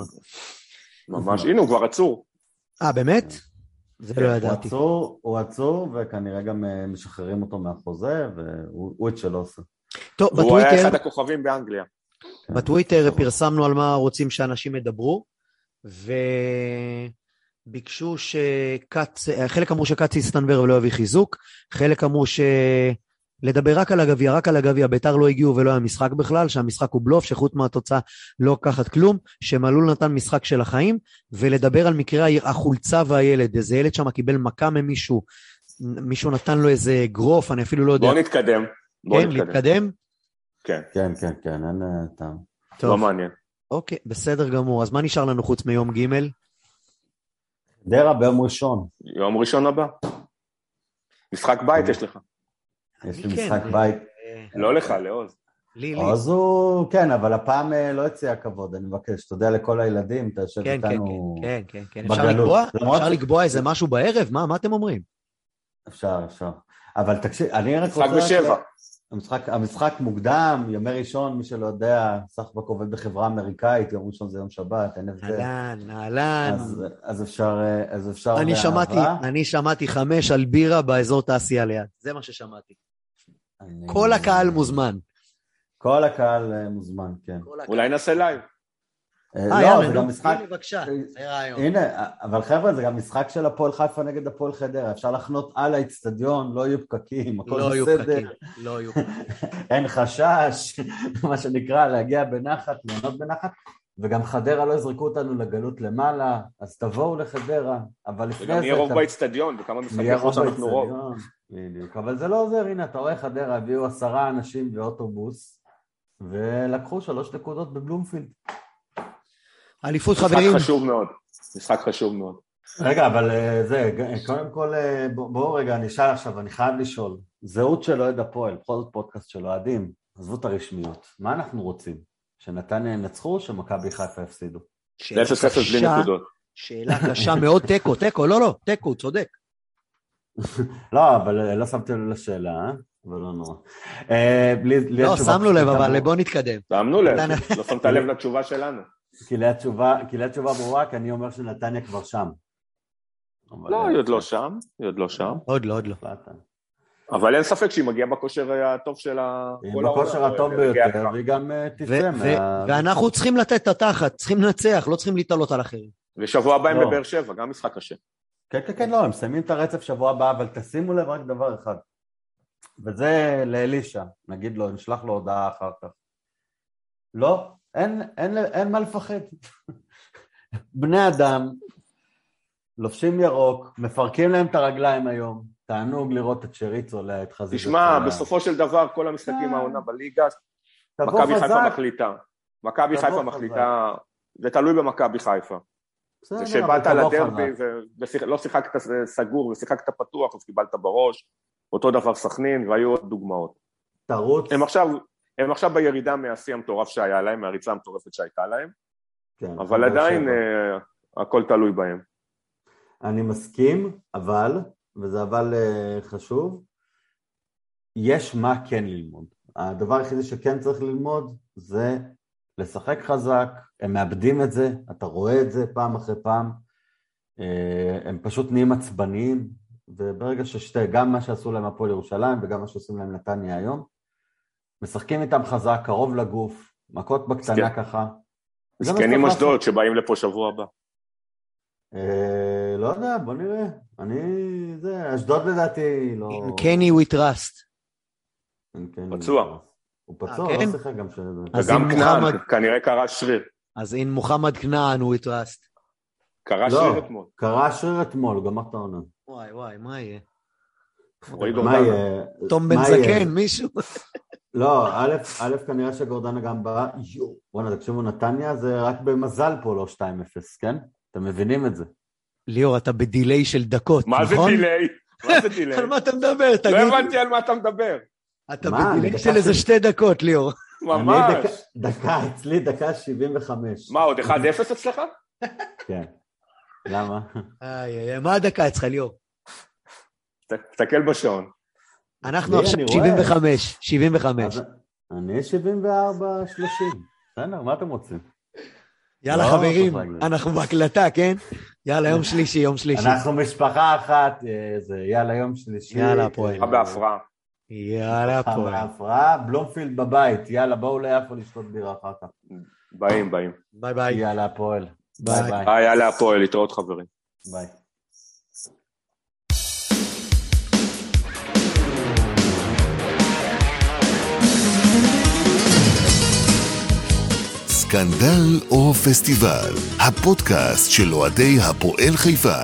S4: ממש, הנה, הוא כבר עצור.
S3: אה, באמת? זה לא
S5: הוא
S3: ידעתי.
S5: עצור, הוא עצור, וכנראה גם אה, משחררים אותו מהחוזה, והוא הוא את שלו עושה.
S3: טוב,
S4: והוא היה
S3: בטוויטר,
S4: אחד הכוכבים באנגליה.
S3: בטוויטר פרסמנו על מה רוצים שאנשים ידברו, וביקשו שקץ, חלק אמרו שקץ יסתנוור ולא יביא חיזוק, חלק אמרו ש... לדבר רק על הגביע, רק על הגביע, ביתר לא הגיעו ולא היה משחק בכלל, שהמשחק הוא בלוף, שחוץ מהתוצאה לא לקחת כלום, שמלול נתן משחק של החיים, ולדבר על מקרה החולצה והילד, איזה ילד שם קיבל מכה ממישהו, מישהו נתן לו איזה אגרוף, אני אפילו לא יודע.
S4: בוא נתקדם. בוא
S3: כן,
S4: נתקדם.
S3: להתקדם?
S4: כן,
S5: כן, כן, כן, אין אה, טעם.
S3: טוב,
S4: לא מעניין.
S3: אוקיי, בסדר גמור. אז מה נשאר לנו חוץ מיום ג'?
S5: דרה ביום ראשון,
S4: יום ראשון הבא. משחק בית יש לך.
S5: יש לי
S3: כן,
S5: משחק
S3: אה,
S5: בית.
S3: אה,
S4: לא לך, לעוז.
S3: לי, לי.
S5: אז הוא, כן, אבל הפעם אה, לא הציע כבוד, אני מבקש, תודה לכל הילדים, אתה יושב
S3: כן, כן,
S5: איתנו...
S3: כן, כן, כן. אפשר
S5: בגלות.
S3: לקבוע?
S5: למרות
S3: אפשר לקבוע איזה משהו בערב? מה, מה אתם אומרים?
S5: אפשר, אפשר. אבל תקשיב, אני רק
S4: משחק
S5: רוצה...
S4: בשבע.
S5: המשחק, המשחק מוקדם, ימי ראשון, מי שלא יודע, סחבק עובד בחברה אמריקאית, יום ראשון זה יום שבת, אין הבדל.
S3: אהלן, אהלן.
S5: אז, אז אפשר, אז אפשר
S3: אני שמעתי,
S5: באהבה.
S3: אני שמעתי חמש על בירה באזור תעשייה ליד. זה מה ששמעתי.
S5: אני-
S3: כל הקהל מוזמן.
S5: כל הקהל אה, מוזמן, כן.
S3: הקהל.
S4: אולי נעשה לייב.
S5: אה,
S3: אה,
S5: לא, זה גם משחק...
S3: בבקשה, זה רעיון.
S5: הנה, אבל חבר'ה, זה גם משחק של הפועל חיפה נגד הפועל חדרה, אפשר לחנות על האיצטדיון, לא יהיו פקקים, הכל
S3: לא יהיו
S5: בסדר,
S3: פקקים, לא יהיו פקקים. (laughs)
S5: אין חשש, (laughs) מה שנקרא, להגיע בנחת, ליהנות בנחת, וגם חדרה לא יזרקו אותנו לגלות למעלה, אז תבואו לחדרה, אבל לפני זה...
S4: וגם יהיה רוב באצטדיון, וכמה משחקי
S5: נהיה
S4: חוץ אנחנו רוב.
S5: בדיוק, אבל זה לא עוזר, הנה, אתה רואה חדרה, הביאו עשרה אנשים באוטובוס, ולקחו שלוש נקודות בבלומפילד.
S3: אליפות
S4: משחק
S3: חברים,
S4: חשוב מאוד. משחק חשוב מאוד.
S5: רגע, אבל אה, זה, קודם כל, אה, בוא- בואו רגע, אני אשאל עכשיו, אני חייב לשאול. זהות של אוהד הפועל, בכל זאת פודקאסט של אוהדים, עזבו את הרשמיות. מה אנחנו רוצים? שנתניה ינצחו או שמכבי חיפה יפסידו?
S3: שאלה
S4: זה 0-0 בלי
S3: קשה,
S4: נקודות.
S3: שאלה קשה מאוד, תיקו, תיקו, לא, לא, תיקו, צודק. (laughs)
S5: לא, אבל אה, לא שמתי לב לשאלה, אה? אבל לא נורא. אה, בלי-
S3: לא, שמנו לב, אבל
S5: ברורה.
S3: בוא נתקדם.
S4: שמנו לב. לא שמת לב לתשובה שלנו.
S5: כי התשובה ברורה, כי אני אומר שנתניה כבר שם.
S4: לא, היא עוד לא שם, היא עוד לא שם.
S3: עוד לא, עוד לא.
S4: אבל אין ספק שהיא מגיעה בכושר הטוב של ה...
S5: היא בכושר הטוב ביותר. והיא גם אה, תצא מה...
S3: ואנחנו צריכים לתת את התחת, צריכים לנצח, לא צריכים להתעלות על אחרים.
S4: ושבוע הבא הם
S5: לא.
S4: בבאר שבע, גם משחק קשה.
S5: כן, כן, כן, לא, הם מסיימים את הרצף שבוע הבא, אבל תשימו לב רק דבר אחד. וזה לאלישע, נגיד לו, נשלח לו הודעה אחר כך. לא, אין, אין, אין מה לפחד. בני אדם, לובשים ירוק, מפרקים להם את הרגליים היום, תענוג לראות את שריץ עולה, את חזית.
S4: תשמע. בסופו של דבר, כל המשחקים
S5: אה.
S4: העונה בליגה, מכבי חיפה מחליטה. מכבי חיפה. מחליטה, זה תלוי במכבי חיפה. זה שבאת לדרבי. ולא שיחקת סגור ושיחקת פתוח, אז קיבלת בראש. אותו דבר סכנין, והיו עוד דוגמאות.
S5: תרוץ.
S4: הם עכשיו, הם עכשיו בירידה מהשיא המטורף שהיה להם, מהריצה המטורפת שהייתה להם,
S5: כן,
S4: אבל עדיין. אה, הכל תלוי בהם.
S5: אני מסכים, אבל, וזה אבל אה, חשוב, יש מה כן ללמוד. הדבר היחידי שכן צריך ללמוד זה לשחק חזק, הם מאבדים את זה, אתה רואה את זה פעם אחרי פעם, אה, הם פשוט נהיים עצבניים, וברגע ששתי, גם מה שעשו להם הפועל ירושלים וגם מה שעושים להם נתניה היום, משחקים איתם חזק, קרוב לגוף, מכות בקטנה. ככה.
S4: זקנים אשדוד שבאים לפה שבוע הבא.
S5: אה, לא יודע, בוא נראה. אני, זה, אשדוד לדעתי לא...
S3: עם קני we trust.
S5: כן, כן,
S4: פצוע.
S5: הוא פצוע,
S3: אה, כן?
S5: לא שיחק גם.
S3: אז
S4: וגם
S3: אם
S4: כנען,
S3: מוחמד-
S4: כנראה קרה שריר.
S3: אז אין מוחמד כנען we trust.
S4: קרה שריר אתמול.
S5: קרה שריר אתמול, גמר את העונה.
S3: וואי וואי, מה יהיה?
S4: רועי
S5: מה. יהיה?
S3: תום בן? זקן, מישהו?
S5: לא, א', א', כנראה שגורדנה גם בא, יואו, בואנה, תקשיבו, נתניה זה רק במזל פה לא 2-0, כן? אתם מבינים את זה.
S3: ליאור, אתה בדיליי של דקות,
S4: מה זה
S3: נכון?
S4: דיליי? מה זה (laughs) דיליי?
S3: על מה אתה מדבר?
S4: לא
S3: תגיד.
S4: הבנתי על מה אתה מדבר.
S3: אתה
S5: מה,
S3: בדיליי של איזה
S5: של-
S3: שתי דקות, ליאור.
S5: אני
S4: ממש.
S5: דקה- דקה, אצלי דקה 75.
S4: מה, עוד 1-0 אצלך?
S5: כן. למה?
S3: איי, איי, איי, מה הדקה אצלך, ליאור?
S4: תסתכל בשעון.
S3: אנחנו
S5: לי,
S3: עכשיו
S5: אני רואה.
S3: 75, 75.
S5: אז אני 74, 30. בסדר, מה אתם רוצים?
S3: יאללה,
S5: לא,
S3: חברים,
S5: צריך להגיד.
S3: אנחנו בהקלטה, כן? יאללה, יום שלישי, יום שלישי.
S5: אנחנו משפחה אחת, אה, זה יאללה יום שלישי.
S3: יאללה, הפועל.
S4: לך בהפרעה.
S3: יאללה,
S5: משפחה
S3: פה.
S5: בהפרעה, בלומפילד בבית, יאללה בואו ליפו לשתות בירה אחר כך.
S4: באים, באים.
S3: ביי ביי.
S5: יאללה הפועל. ביי.
S4: ביי, יאללה הפועל, להתראות חברים.
S5: ביי.
S1: סקנדל או פסטיבל, הפודקאסט של אוהדי הפועל חיפה.